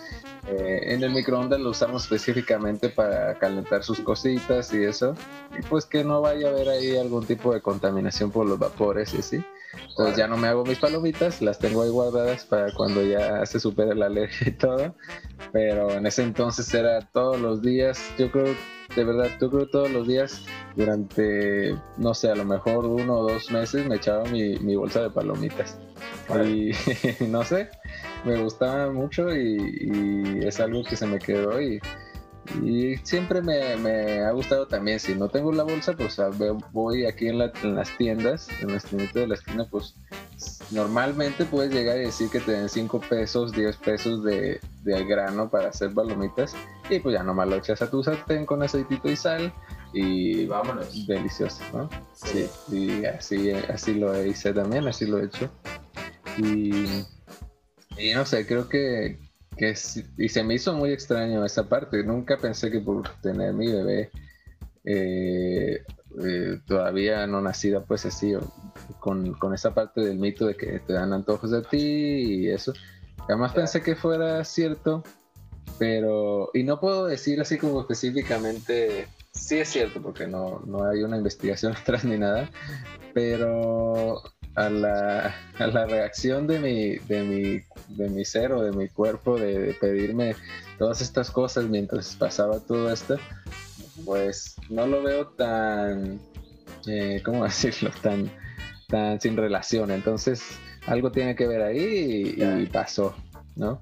eh, en el microondas lo usamos específicamente para calentar sus cositas y eso. Y pues que no vaya a haber ahí algún tipo de contaminación por los vapores y así. Entonces ya no me hago mis palomitas, las tengo ahí guardadas para cuando ya se supere la alergia y todo. Pero en ese entonces era todos los días, yo creo, de verdad, yo creo todos los días durante, no sé, a lo mejor uno o dos meses me echaba mi, mi bolsa de palomitas. Y no sé, me gustaba mucho y, es algo que se me quedó y, y siempre me, me, ha gustado también. Si no tengo la bolsa, pues voy aquí en, las tiendas, en la esquinita de la esquina, pues normalmente puedes llegar y decir que te den 5 pesos, 10 pesos de, de grano para hacer palomitas y pues ya nomás lo echas a tu sartén con aceitito y sal y vámonos. Delicioso, ¿no? Sí. y así, así lo hice también, así lo he hecho. Y y no sé, creo que, que y se me hizo muy extraño esa parte. Nunca pensé que por tener mi bebé eh, eh, todavía no nacida, pues así, con, con, esa parte del mito de que te dan antojos de ti y eso. Jamás pensé que fuera cierto, pero, y no puedo decir así como específicamente, sí es cierto, porque no, no hay una investigación atrás ni nada, pero a la, a la reacción de mi, de, mi, de mi ser o de mi cuerpo de, pedirme todas estas cosas mientras pasaba todo esto, pues no lo veo tan, eh, ¿cómo decirlo? Tan, tan sin relación. Entonces, algo tiene que ver ahí y pasó, ¿no?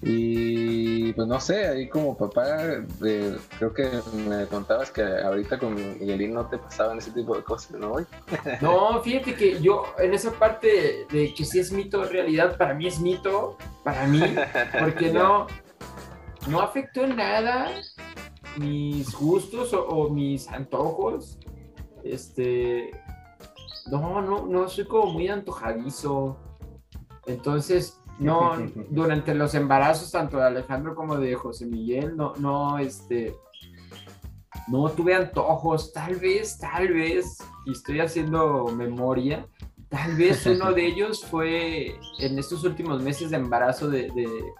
Y pues no sé, ahí como papá, creo que me contabas que ahorita con Miguelín no te pasaban ese tipo de cosas, ¿no? no, fíjate que yo en esa parte de que si es mito en realidad, para mí es mito, para mí, porque no, no afectó en nada mis gustos o, o mis antojos. Este, no, no, no, soy como muy antojadizo. Entonces, no, durante los embarazos tanto de Alejandro como de José Miguel, no, no, este, no tuve antojos, tal vez, tal vez, y estoy haciendo memoria, tal vez uno de ellos fue en estos últimos meses de embarazo de,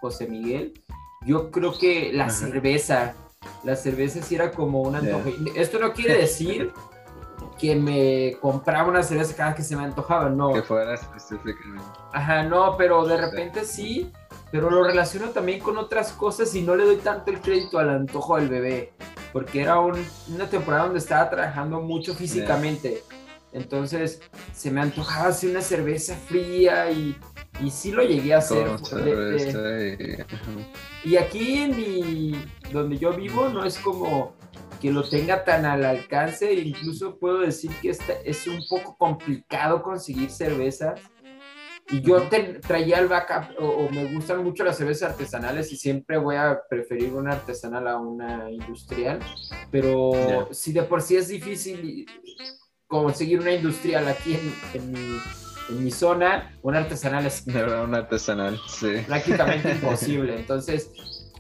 José Miguel, yo creo que la cerveza, la cerveza sí era como un antojo. Esto no quiere decir que me compraba una cerveza cada que se me antojaba, no. Que fuera específicamente. Ajá, no, pero de repente sí, pero lo relaciono también con otras cosas y no le doy tanto el crédito al antojo del bebé. porque era una temporada donde estaba trabajando mucho físicamente. Entonces se me antojaba hacer una cerveza fría y, y sí lo llegué a hacer. y... aquí en mi, donde yo vivo no es como que lo tenga tan al alcance, incluso puedo decir que es un poco complicado conseguir cervezas. Y yo traía el backup, o, me gustan mucho las cervezas artesanales y siempre voy a preferir una artesanal a una industrial, pero si de por sí es difícil conseguir una industrial aquí en, en, mi, zona, una artesanal es... una artesanal, sí. Prácticamente imposible. Entonces,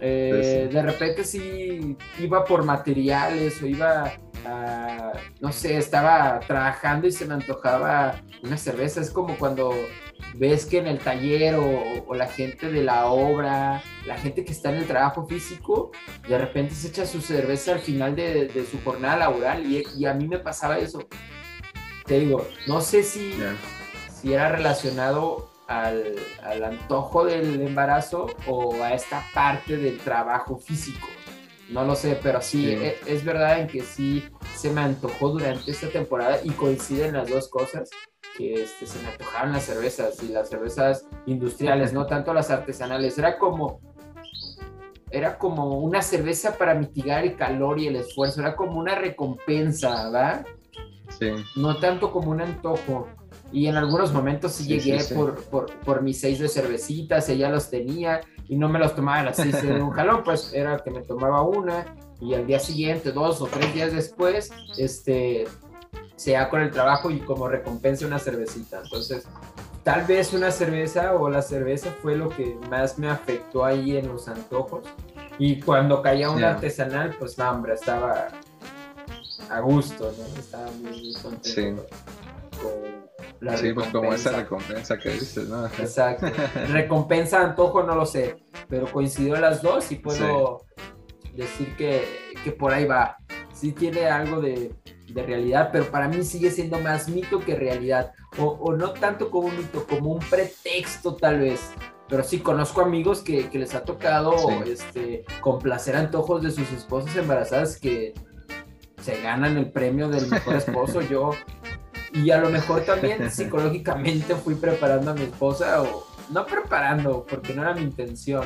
eh, de repente sí iba por materiales o iba a, no sé, estaba trabajando y se me antojaba una cerveza. Es como cuando ves que en el taller o, la gente de la obra, la gente que está en el trabajo físico, de repente se echa su cerveza al final de, su jornada laboral y, a mí me pasaba eso. Te digo, no sé si, si era relacionado al, antojo del embarazo o a esta parte del trabajo físico. No lo sé, pero sí, e, Es, verdad en que sí se me antojó durante esta temporada y coinciden las dos cosas, que este, se me antojaron las cervezas y las cervezas industriales, no tanto las artesanales. Era como, era como una cerveza para mitigar el calor y el esfuerzo, era como una recompensa, ¿verdad? Sí. No tanto como un antojo. Y en algunos momentos sí, llegué Por, por, por, mis seis de cervecitas, ella los tenía y no me los tomaba las seis de un jalón, pues era que me tomaba una y al día siguiente, dos o tres días después, este, se da con el trabajo y como recompensa una cervecita. Entonces, tal vez una cerveza o la cerveza fue lo que más me afectó ahí en los antojos. Y cuando caía un artesanal, pues no, hombre, estaba a gusto, ¿no? Estaba muy, contento sí, pues como esa recompensa que dices, ¿no? Exacto. recompensa, antojo, no lo sé, pero coincidió las dos y puedo decir que, que, por ahí va. Sí tiene algo de, de, realidad, pero para mí sigue siendo más mito que realidad. O, o, no tanto como un mito, como un pretexto tal vez. Pero sí conozco amigos que, que les ha tocado este, complacer antojos de sus esposas embarazadas que se ganan el premio del mejor esposo. Yo y a lo mejor también psicológicamente fui preparando a mi esposa, o no preparando, porque no era mi intención.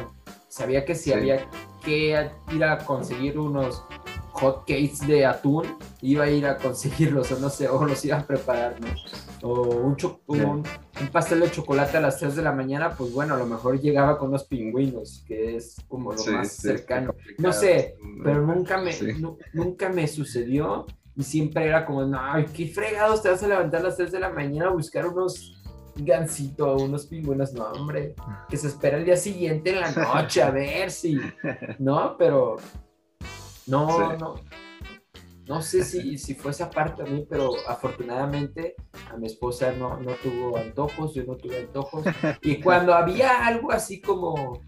Sabía que si había que ir a conseguir unos hot cakes de atún, iba a ir a conseguirlos, o no sé, o los iba a preparar, ¿no? O un, un, pastel de chocolate a las 3 de la mañana, pues bueno, a lo mejor llegaba con unos pingüinos, que es como lo más cercano. No sé, pero nunca me, nunca me sucedió y siempre era como, no, qué fregados te vas a levantar a las 3 de la mañana a buscar unos gancitos, unos pingüinos, no, hombre, que se espera el día siguiente en la noche a ver si, ¿no? Pero no, no, no sé si, si fue esa parte a mí, pero afortunadamente a mi esposa no, no tuvo antojos, yo no tuve antojos. Y cuando había algo así como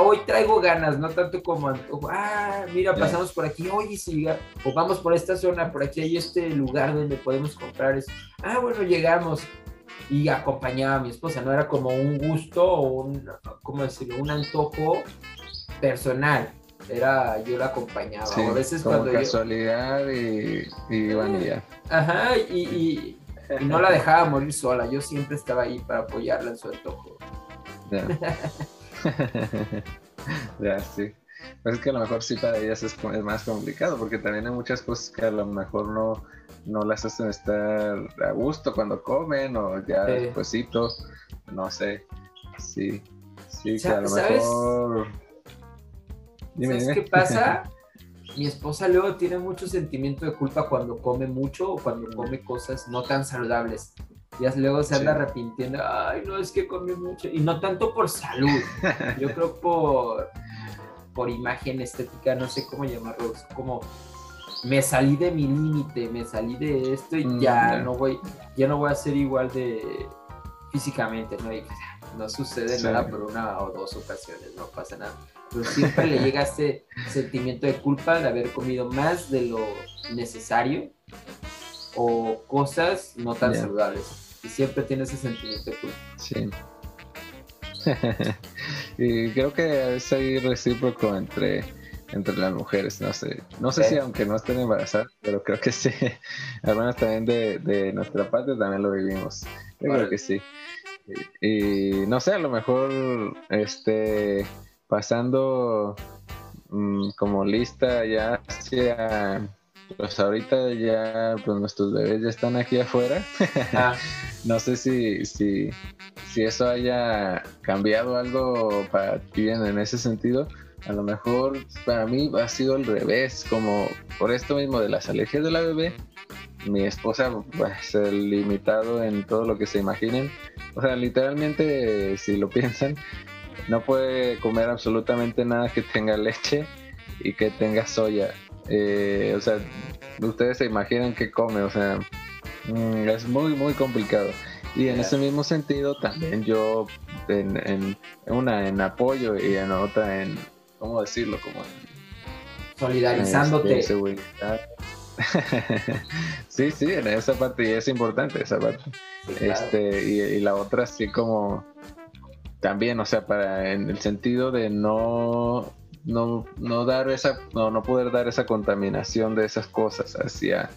hoy traigo ganas, no tanto como, ah, mira, pasamos por aquí, oye, sí, o vamos por esta zona, por aquí hay este lugar donde podemos comprar eso. Ah, bueno, llegamos y acompañaba a mi esposa, no era como un gusto o un, ¿cómo decirlo? Un antojo personal. Era, yo la acompañaba. a veces como cuando casualidad y, y vanidad. Ajá, y, y, no la dejaba morir sola. Yo siempre estaba ahí para apoyarla en su antojo. ya, sí. Pues es que a lo mejor sí para ellas es, más complicado, porque también hay muchas cosas que a lo mejor no, no las hacen estar a gusto cuando comen o ya sí. no sé. Sí, sí, que a lo mejor... ¿Sabes qué pasa? Mi esposa luego tiene mucho sentimiento de culpa cuando come mucho o cuando come cosas no tan saludables. Y luego se anda arrepintiendo, ay, no, es que comí mucho. Y no tanto por salud, yo creo por, por imagen estética, no sé cómo llamarlo, como me salí de mi límite, me salí de esto y ya mm, no voy, ya no voy a ser igual de físicamente, ¿no? no sucede nada por una o dos ocasiones, no pasa nada. Pero siempre le llega este sentimiento de culpa de haber comido más de lo necesario o cosas no tan saludables. Y siempre tiene ese sentimiento de culpa. Sí. y creo que es ahí recíproco entre entre las mujeres, no sé. No sé si aunque no estén embarazadas, pero creo que sí. Al menos también de, de nuestra parte también lo vivimos. Yo creo que sí. Y, no sé, a lo mejor este pasando mm, como lista ya hacia pues ahorita ya pues nuestros bebés ya están aquí afuera. Ah. no sé si, si, si eso haya cambiado algo para ti en ese sentido a lo mejor para mí ha sido al revés, como por esto mismo de las alergias de la bebé, mi esposa va a ser limitado en todo lo que se imaginen. O sea, literalmente, si lo piensan, no puede comer absolutamente nada que tenga leche y que tenga soya. Eh, o sea, ustedes se imaginan que come, o sea, mm, es muy, muy complicado. Y en ese mismo sentido, también yo, en, en, una en apoyo y en otra en, ¿cómo decirlo? Como solidarizándote. Este, sí, sí, en esa parte y es importante esa parte. Este, y, la otra sí como también, o sea, para en el sentido de no no, no dar esa, no, no poder dar esa contaminación de esas cosas hacia,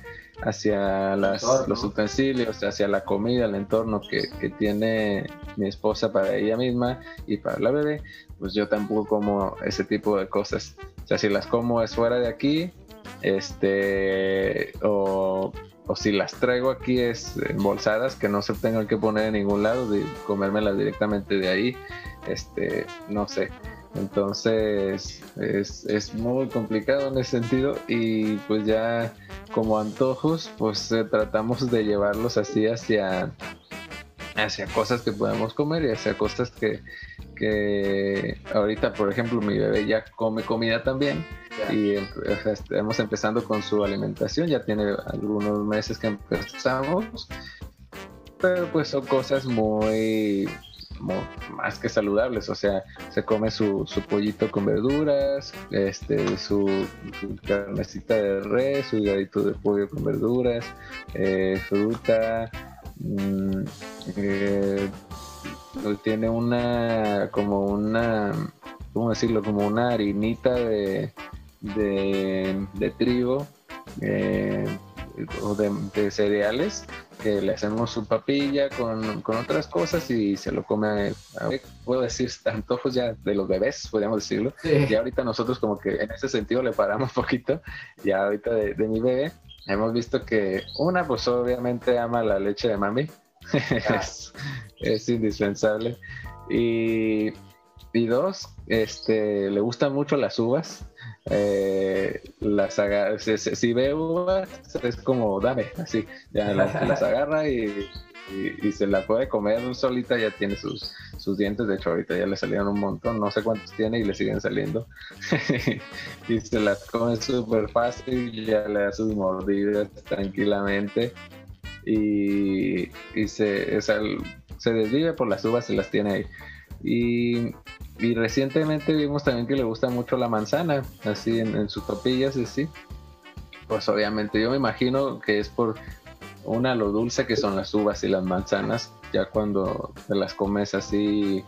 hacia los utensilios, hacia la comida, el entorno que, que, tiene mi esposa para ella misma y para la bebé, pues yo tampoco como ese tipo de cosas. O sea, si las como es fuera de aquí, este, o, o si las traigo aquí es embolsadas, que no se tengan que poner en ningún lado, de comérmelas directamente de ahí, este, no sé. Entonces es, es, muy complicado en ese sentido y pues ya como antojos pues eh, tratamos de llevarlos así hacia, hacia cosas que podemos comer y hacia cosas que, que ahorita por ejemplo mi bebé ya come comida también y estamos empezando con su alimentación, ya tiene algunos meses que empezamos pero pues son cosas muy más que saludables, o sea, se come su, su pollito con verduras, este, su, carnecita de res, su higadito de pollo con verduras, eh, fruta, mm, eh, tiene una, como una, ¿cómo decirlo? Como una harinita de, de, trigo. Eh, o de, cereales que le hacemos su papilla con, otras cosas y se lo come, puedo decir, antojos ya de los bebés, podríamos decirlo. y Ya ahorita nosotros como que en ese sentido le paramos un poquito, ya ahorita de, mi bebé, hemos visto que una pues obviamente ama la leche de mami, es, es indispensable. Y y dos, este, le gustan mucho las uvas. Eh, las si, ve uvas, es como, dame, así, ya las, agarra y, se la puede comer solita, ya tiene sus, sus dientes, de hecho ahorita ya le salieron un montón, no sé cuántos tiene y le siguen saliendo. y se las come súper fácil, ya le da sus mordidas tranquilamente y, se, se desvive por las uvas, y las tiene ahí. Y y recientemente vimos también que le gusta mucho la manzana, así en, sus papillas, así. Pues obviamente yo me imagino que es por una lo dulce que son las uvas y las manzanas, ya cuando te las comes así,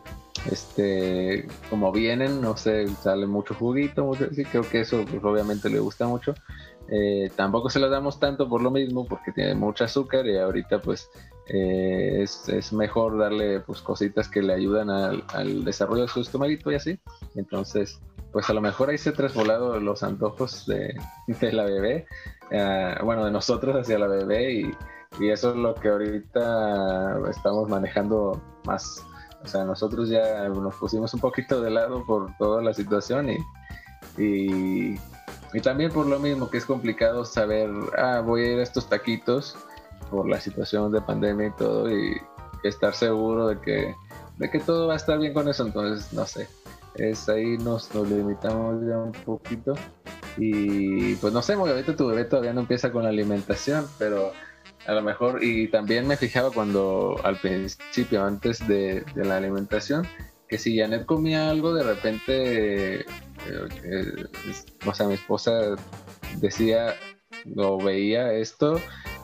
este, como vienen, no sé, sale mucho juguito, mucho, sí, creo que eso pues, obviamente le gusta mucho. Eh, tampoco se las damos tanto por lo mismo, porque tiene mucho azúcar y ahorita pues eh, es, mejor darle pues cositas que le ayudan al, desarrollo de su estomaguito y así. Entonces, pues a lo mejor ahí se trasvolado los antojos de, la bebé, eh, bueno, de nosotros hacia la bebé y, eso es lo que ahorita estamos manejando más. O sea, nosotros ya nos pusimos un poquito de lado por toda la situación y, y, y también por lo mismo que es complicado saber, ah, voy a ir a estos taquitos por la situación de pandemia y todo y estar seguro de que, de que todo va a estar bien con eso. Entonces, no sé, es ahí nos, nos limitamos ya un poquito. Y pues no sé, ahorita tu bebé todavía no empieza con la alimentación, pero a lo mejor, y también me fijaba cuando al principio, antes de, la alimentación, que si Janet comía algo, de repente, eh, eh, o sea, mi esposa decía o veía esto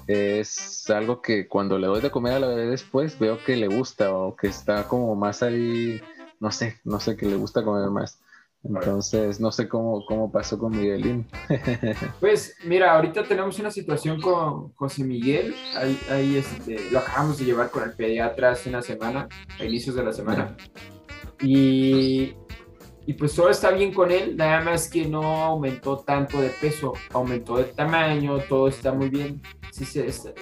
es algo que cuando le doy de comer a la bebé después veo que le gusta o que está como más ahí, no sé, no sé, que le gusta comer más. Entonces, no sé cómo, cómo pasó con Miguelín. pues mira, ahorita tenemos una situación con José Miguel. Ahí, ahí este, lo acabamos de llevar con el pediatra hace una semana, a inicios de la semana. Y, y pues todo está bien con él, nada más que no aumentó tanto de peso, aumentó de tamaño, todo está muy bien. Sí,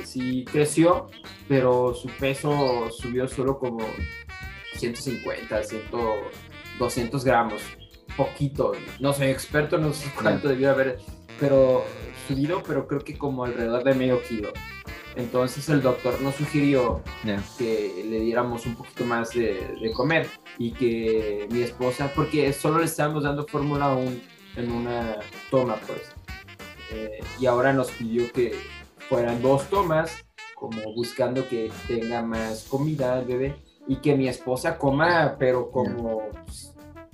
sí creció, pero su peso subió solo como 150, 100, 200 gramos poquito, no soy experto, no sé cuánto debió haber, pero subido, pero creo que como alrededor de medio kilo. Entonces el doctor nos sugirió que le diéramos un poquito más de, comer y que mi esposa, porque solo le estábamos dando Fórmula 1 en una toma, pues. Eh, y ahora nos pidió que fueran dos tomas, como buscando que tenga más comida el bebé y que mi esposa coma, pero como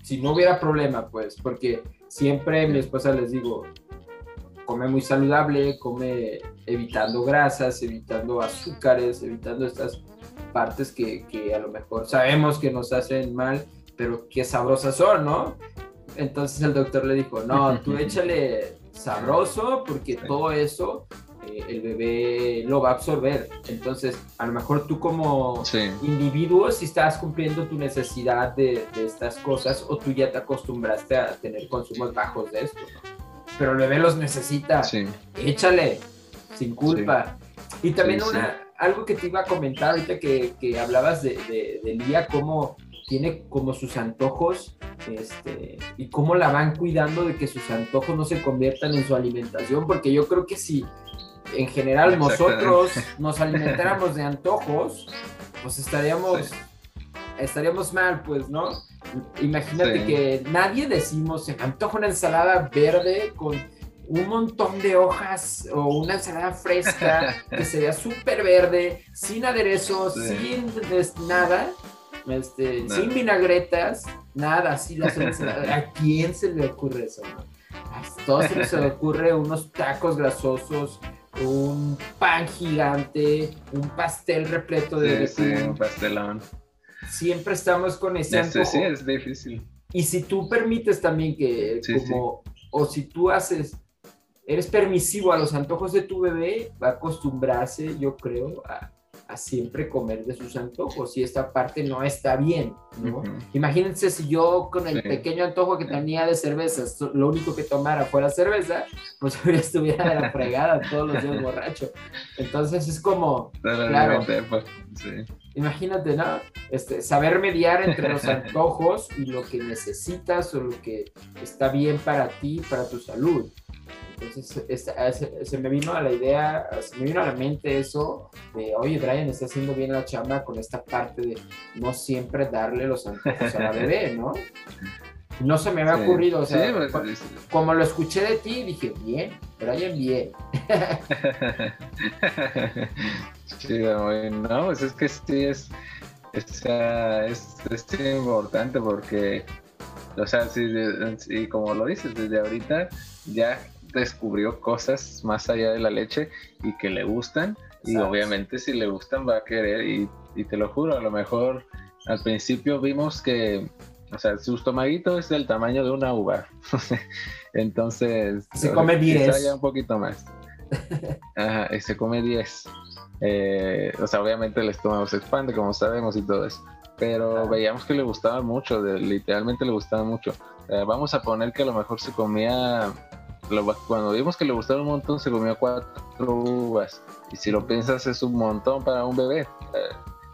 si no hubiera problema, pues, porque siempre mi esposa les digo, come muy saludable, come evitando grasas, evitando azúcares, evitando estas partes que, que a lo mejor sabemos que nos hacen mal, pero que sabrosas son, ¿no? Entonces el doctor le dijo, no, tú échale sabroso porque todo eso eh, el bebé lo va a absorber. Entonces, a lo mejor tú como individuo, si estás cumpliendo tu necesidad de, estas cosas o tú ya te acostumbraste a tener consumos bajos de esto, Pero el bebé los necesita. Échale, sin culpa. Y también una, algo que te iba a comentar ahorita que, que hablabas de, de, de Lía, cómo tiene como sus antojos este, y cómo la van cuidando de que sus antojos no se conviertan en su alimentación, porque yo creo que si en general nosotros nos alimentáramos de antojos, pues estaríamos, estaríamos mal, pues, ¿no? Imagínate que nadie decimos, se antoja una ensalada verde con un montón de hojas o una ensalada fresca que sería súper verde, sin aderezos, sin nada, este, sin vinagretas, nada, así ¿A quién se le ocurre eso? A todos se les ocurre unos tacos grasosos, un pan gigante, un pastel repleto de... Sí, sí, un pastelón. Siempre estamos con ese antojo. Sí, es difícil. Y si tú permites también que, como, o si tú haces, eres permisivo a los antojos de tu bebé, va a acostumbrarse, yo creo, a, a siempre comer de sus antojos y esta parte no está bien, ¿no? Imagínense si yo con el pequeño antojo que tenía de cerveza, lo único que tomara fuera cerveza, pues estuviera de la fregada todos los días borracho. Entonces es como, claro, pues, imagínate, ¿no? Este, saber mediar entre los antojos y lo que necesitas o lo que está bien para ti, para tu salud. Entonces se me vino a la idea, se me vino a la mente eso de, oye, Brian está haciendo bien la chamba con esta parte de no siempre darle los antojos a la bebé, ¿no? No se me había ocurrido, o sea, pues, como lo escuché de ti, dije, bien, Brian, bien. sí, no, pues es que sí es, es, es, importante porque, o sea, sí, y como lo dices, desde ahorita ya descubrió cosas más allá de la leche y que le gustan. Y obviamente si le gustan va a querer y, te lo juro, a lo mejor al principio vimos que, o sea, su estomaguito es del tamaño de una uva. Entonces... Se come 10. un poquito más. Ajá, y se come 10. Eh, o sea, obviamente el estómago se expande, como sabemos, y todo eso. Pero veíamos que le gustaba mucho, literalmente le gustaba mucho. vamos a poner que a lo mejor se comía cuando vimos que le gustaba un montón, se comió cuatro uvas. Y si lo piensas, es un montón para un bebé.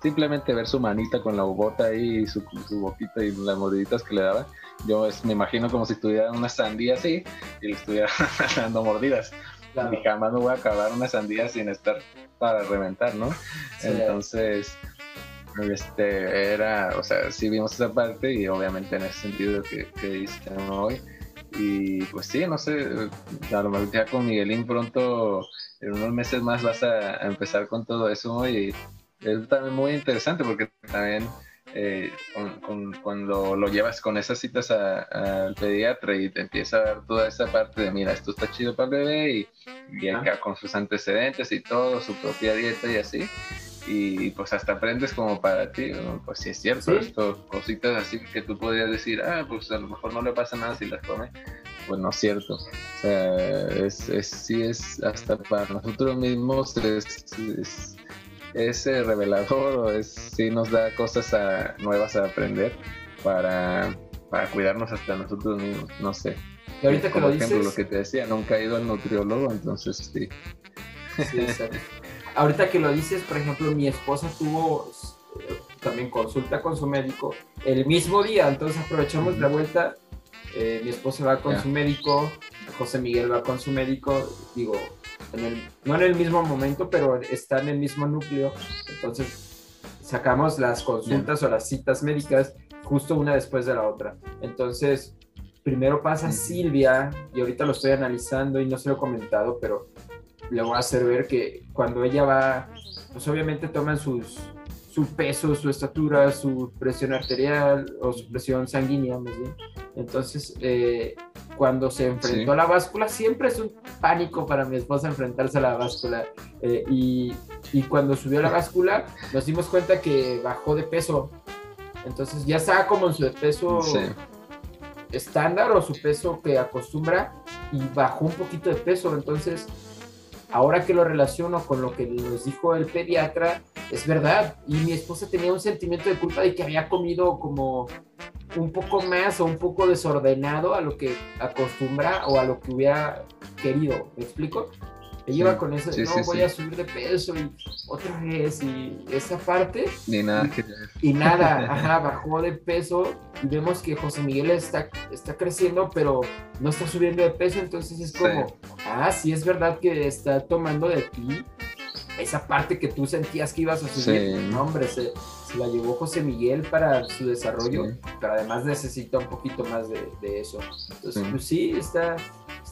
Simplemente ver su manita con la uvota ahí, su, su boquita y las mordiditas que le daba. Yo me imagino como si tuviera una sandía así y le estuviera dando mordidas. Y jamás me voy a acabar una sandía sin estar para reventar, ¿no? Entonces, este, era, o sea, sí vimos esa parte y obviamente en ese sentido que, que hoy y pues sí, no sé, a lo mejor ya con Miguelín pronto, en unos meses más vas a, empezar con todo eso y es también muy interesante porque también eh, cuando lo llevas con esas citas al pediatra y te empieza a dar toda esa parte de, mira, esto está chido para el bebé y, y acá con sus antecedentes y todo, su propia dieta y así, y pues hasta aprendes como para ti, pues sí es cierto, esto, cositas así que tú podrías decir, ah, pues a lo mejor no le pasa nada si las come, pues no es cierto, o sea, es, es sí es hasta para nosotros mismos es, es, revelador o es, sí nos da cosas nuevas a aprender para, para cuidarnos hasta nosotros mismos, no sé. Y ahorita lo ejemplo, lo que te decía, nunca he ido al nutriólogo, entonces sí. Sí, exacto ahorita que lo dices, por ejemplo, mi esposa tuvo eh, también consulta con su médico el mismo día, entonces aprovechamos la vuelta. Eh, mi esposa va con su médico, José Miguel va con su médico, digo, no en el mismo momento, pero está en el mismo núcleo. Entonces sacamos las consultas o las citas médicas justo una después de la otra. Entonces, primero pasa Silvia, y ahorita lo estoy analizando y no se lo he comentado, pero le voy a hacer ver que cuando ella va, pues obviamente toman sus, su peso, su estatura, su presión arterial o su presión sanguínea, más bien. Entonces, eh, cuando se enfrentó a la báscula, siempre es un pánico para mi esposa enfrentarse a la báscula. Eh, y, y, cuando subió a la báscula, nos dimos cuenta que bajó de peso. Entonces, ya estaba como en su peso estándar o su peso que acostumbra y bajó un poquito de peso. Entonces, ahora que lo relaciono con lo que nos dijo el pediatra, es verdad. Y mi esposa tenía un sentimiento de culpa de que había comido como un poco más o un poco desordenado a lo que acostumbra o a lo que hubiera querido. ¿Me explico? Iba con eso, no voy a subir de peso y otra vez y esa parte. Ni nada. Y, y nada, ajá, bajó de peso y vemos que José Miguel está, está creciendo, pero no está subiendo de peso, entonces es como, ah, sí es verdad que está tomando de ti esa parte que tú sentías que ibas a subir. No, hombre, se, la llevó José Miguel para su desarrollo, pero además necesita un poquito más de, de eso. Entonces, pues sí, está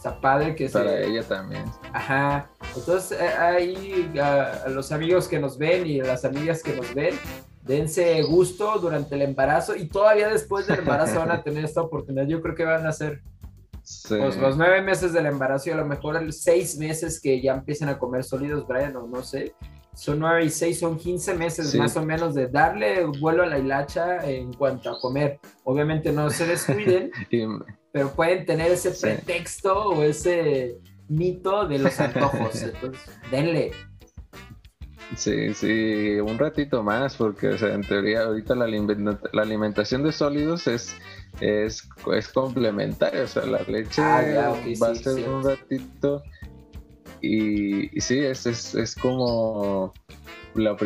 está padre que Para ella también. Ajá. Entonces, eh, ahí a, los amigos que nos ven y a las amigas que nos ven, dense gusto durante el embarazo y todavía después del embarazo van a tener esta oportunidad. Yo creo que van a ser pues, los nueve meses del embarazo y a lo mejor seis meses que ya empiecen a comer sólidos, Brian, o no sé. Son nueve y seis, son quince meses más o menos de darle vuelo a la hilacha en cuanto a comer. Obviamente no se descuiden. pero pueden tener ese pretexto o ese mito de los antojos. Entonces, denle. Sí, sí, un ratito más, porque o sea, en teoría ahorita la, la alimentación de sólidos es, es, es complementaria, o sea, la leche ah, va a ser un ratito y, y sí, es, es, es como lo,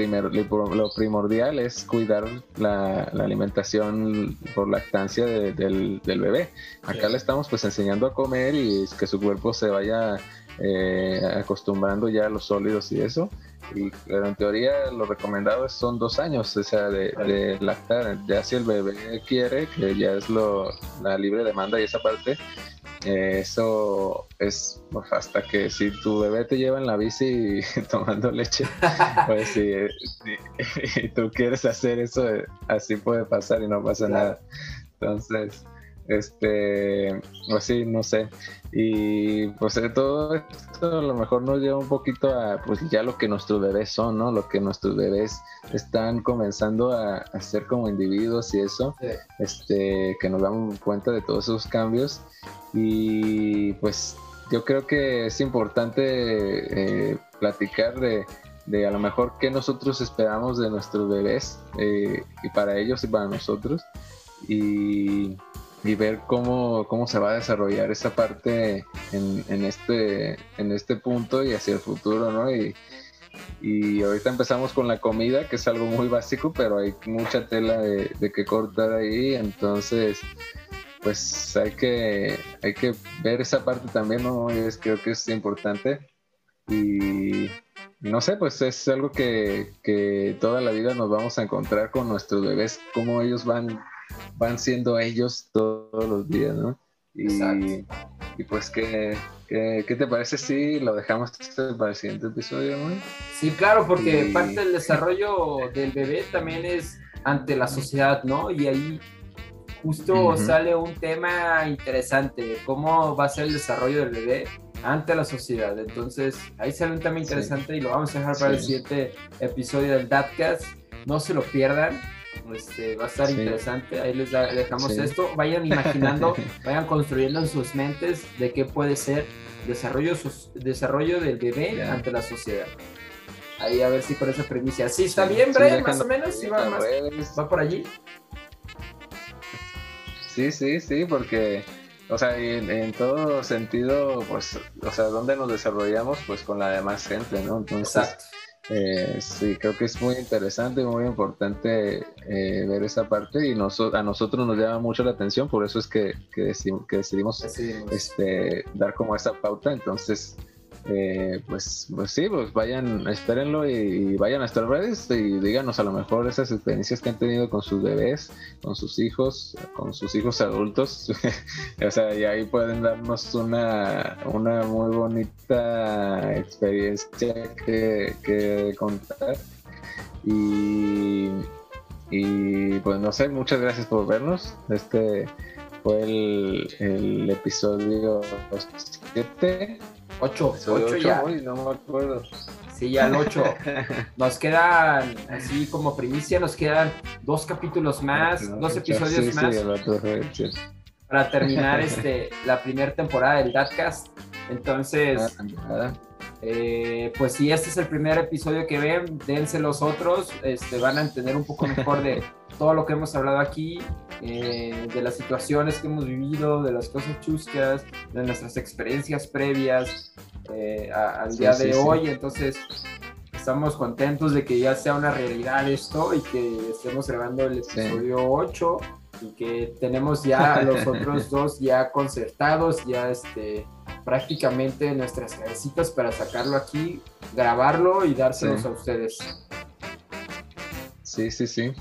lo primordial es cuidar la, alimentación por lactancia del, bebé. Acá le estamos pues enseñando a comer y que su cuerpo se vaya eh, acostumbrando ya a los sólidos y eso. Y, pero en teoría lo recomendado son dos años, o sea, de, lactar. Ya si el bebé quiere, que ya es lo, la libre demanda y esa parte, eso es pues, hasta que si tu bebé te lleva en la bici tomando leche, pues si, tú quieres hacer eso, así puede pasar y no pasa nada. Entonces, este, pues sí, no sé. Y pues de todo esto a lo mejor nos lleva un poquito a pues ya lo que nuestros bebés son, ¿no? Lo que nuestros bebés están comenzando a, hacer como individuos y eso, este, que nos damos cuenta de todos esos cambios. Y pues yo creo que es importante eh, platicar de, de, a lo mejor qué nosotros esperamos de nuestros bebés eh, y para ellos y para nosotros. Y y ver cómo, cómo se va a desarrollar esa parte en, en, este, en este punto y hacia el futuro, ¿no? Y, y ahorita empezamos con la comida, que es algo muy básico, pero hay mucha tela de, de que cortar ahí, entonces pues hay que, hay que ver esa parte también, ¿no? Es, creo que es importante. Y no sé, pues es algo que, que toda la vida nos vamos a encontrar con nuestros bebés, cómo ellos van van siendo ellos todos los días, ¿no? Y, y pues, ¿qué, ¿qué, te parece si lo dejamos para el siguiente episodio, ¿no? Sí, claro, porque parte del desarrollo del bebé también es ante la sociedad, ¿no? Y ahí justo sale un tema interesante, cómo va a ser el desarrollo del bebé ante la sociedad. Entonces, ahí sale un tema interesante y lo vamos a dejar para el siguiente episodio del Datcast. No se lo pierdan. Este, va a estar interesante. Ahí les dejamos esto. Vayan imaginando, vayan construyendo en sus mentes de qué puede ser desarrollo, desarrollo del bebé ante la sociedad. Ahí a ver si con esa premisa. Sí, está bien, Brian, más o menos. Sí, va, va por allí. Sí, sí, sí, porque, o sea, en, en, todo sentido, pues, o sea, ¿dónde nos desarrollamos? Pues con la demás gente, ¿no? Entonces, eh, sí, creo que es muy interesante y muy importante eh, ver esa parte y a nosotros nos llama mucho la atención, por eso es que, que, decidimos, Este, dar como esa pauta. Entonces, eh, pues, pues sí, pues vayan, espérenlo y, vayan a nuestras redes y díganos a lo mejor esas experiencias que han tenido con sus bebés, con sus hijos, con sus hijos adultos. o sea, y ahí pueden darnos una, una muy bonita experiencia que, contar. Y, y pues no sé, muchas gracias por vernos. Este fue el, el episodio 7 8, 8 ya. no me acuerdo. Sí, ya el 8. Nos quedan, así como primicia, nos quedan dos capítulos más, dos episodios más. Para terminar este, la primera temporada del Datcast. Entonces, ah, eh, pues si este es el primer episodio que ven, dense los otros, este, van a entender un poco mejor de todo lo que hemos hablado aquí, eh, de las situaciones que hemos vivido, de las cosas chuscas, de nuestras experiencias previas eh, al día de hoy. Entonces, estamos contentos de que ya sea una realidad esto y que estemos grabando el episodio 8 y que tenemos ya los otros dos ya concertados, ya este prácticamente nuestras cabecitas para sacarlo aquí, grabarlo y dárselos a ustedes. Sí, sí, sí.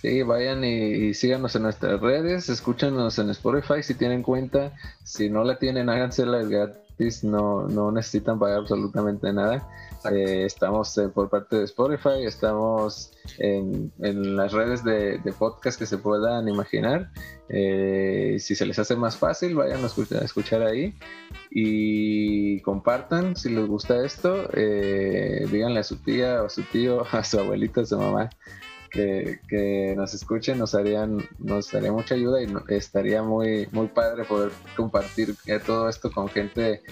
Sí, vayan y, síganos en nuestras redes, escúchanos en Spotify si tienen cuenta. Si no la tienen, hágansela gratis, no, no necesitan pagar absolutamente nada. Eh, estamos eh, por parte de Spotify, estamos en, las redes de, podcast que se puedan imaginar. Eh, si se les hace más fácil, vayan a escuchar, ahí y compartan si les gusta esto. díganle a su tía o a su tío, a su abuelita, a su mamá. Que, nos escuchen nos harían nos daría mucha ayuda y estaría muy muy padre poder compartir todo esto con gente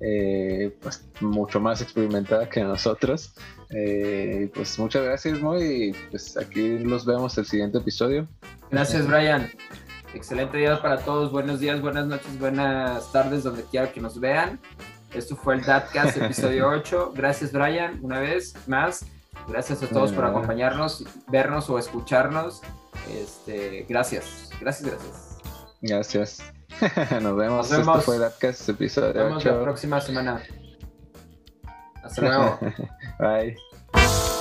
eh, pues mucho más experimentada que nosotros. Eh, pues muchas gracias, Moy, pues aquí los vemos el siguiente episodio. Gracias, Brian. Excelente día para todos. Buenos días, buenas noches, buenas tardes, donde quiera que nos vean. Esto fue el Datcast, episodio 8. Gracias, Brian, una vez más. Gracias a todos por acompañarnos, vernos o escucharnos. Este, gracias, gracias, gracias. Gracias. Nos vemos. Nos vemos. Esto fue Datcast, episodio Nos vemos la próxima semana. Hasta luego. Bye.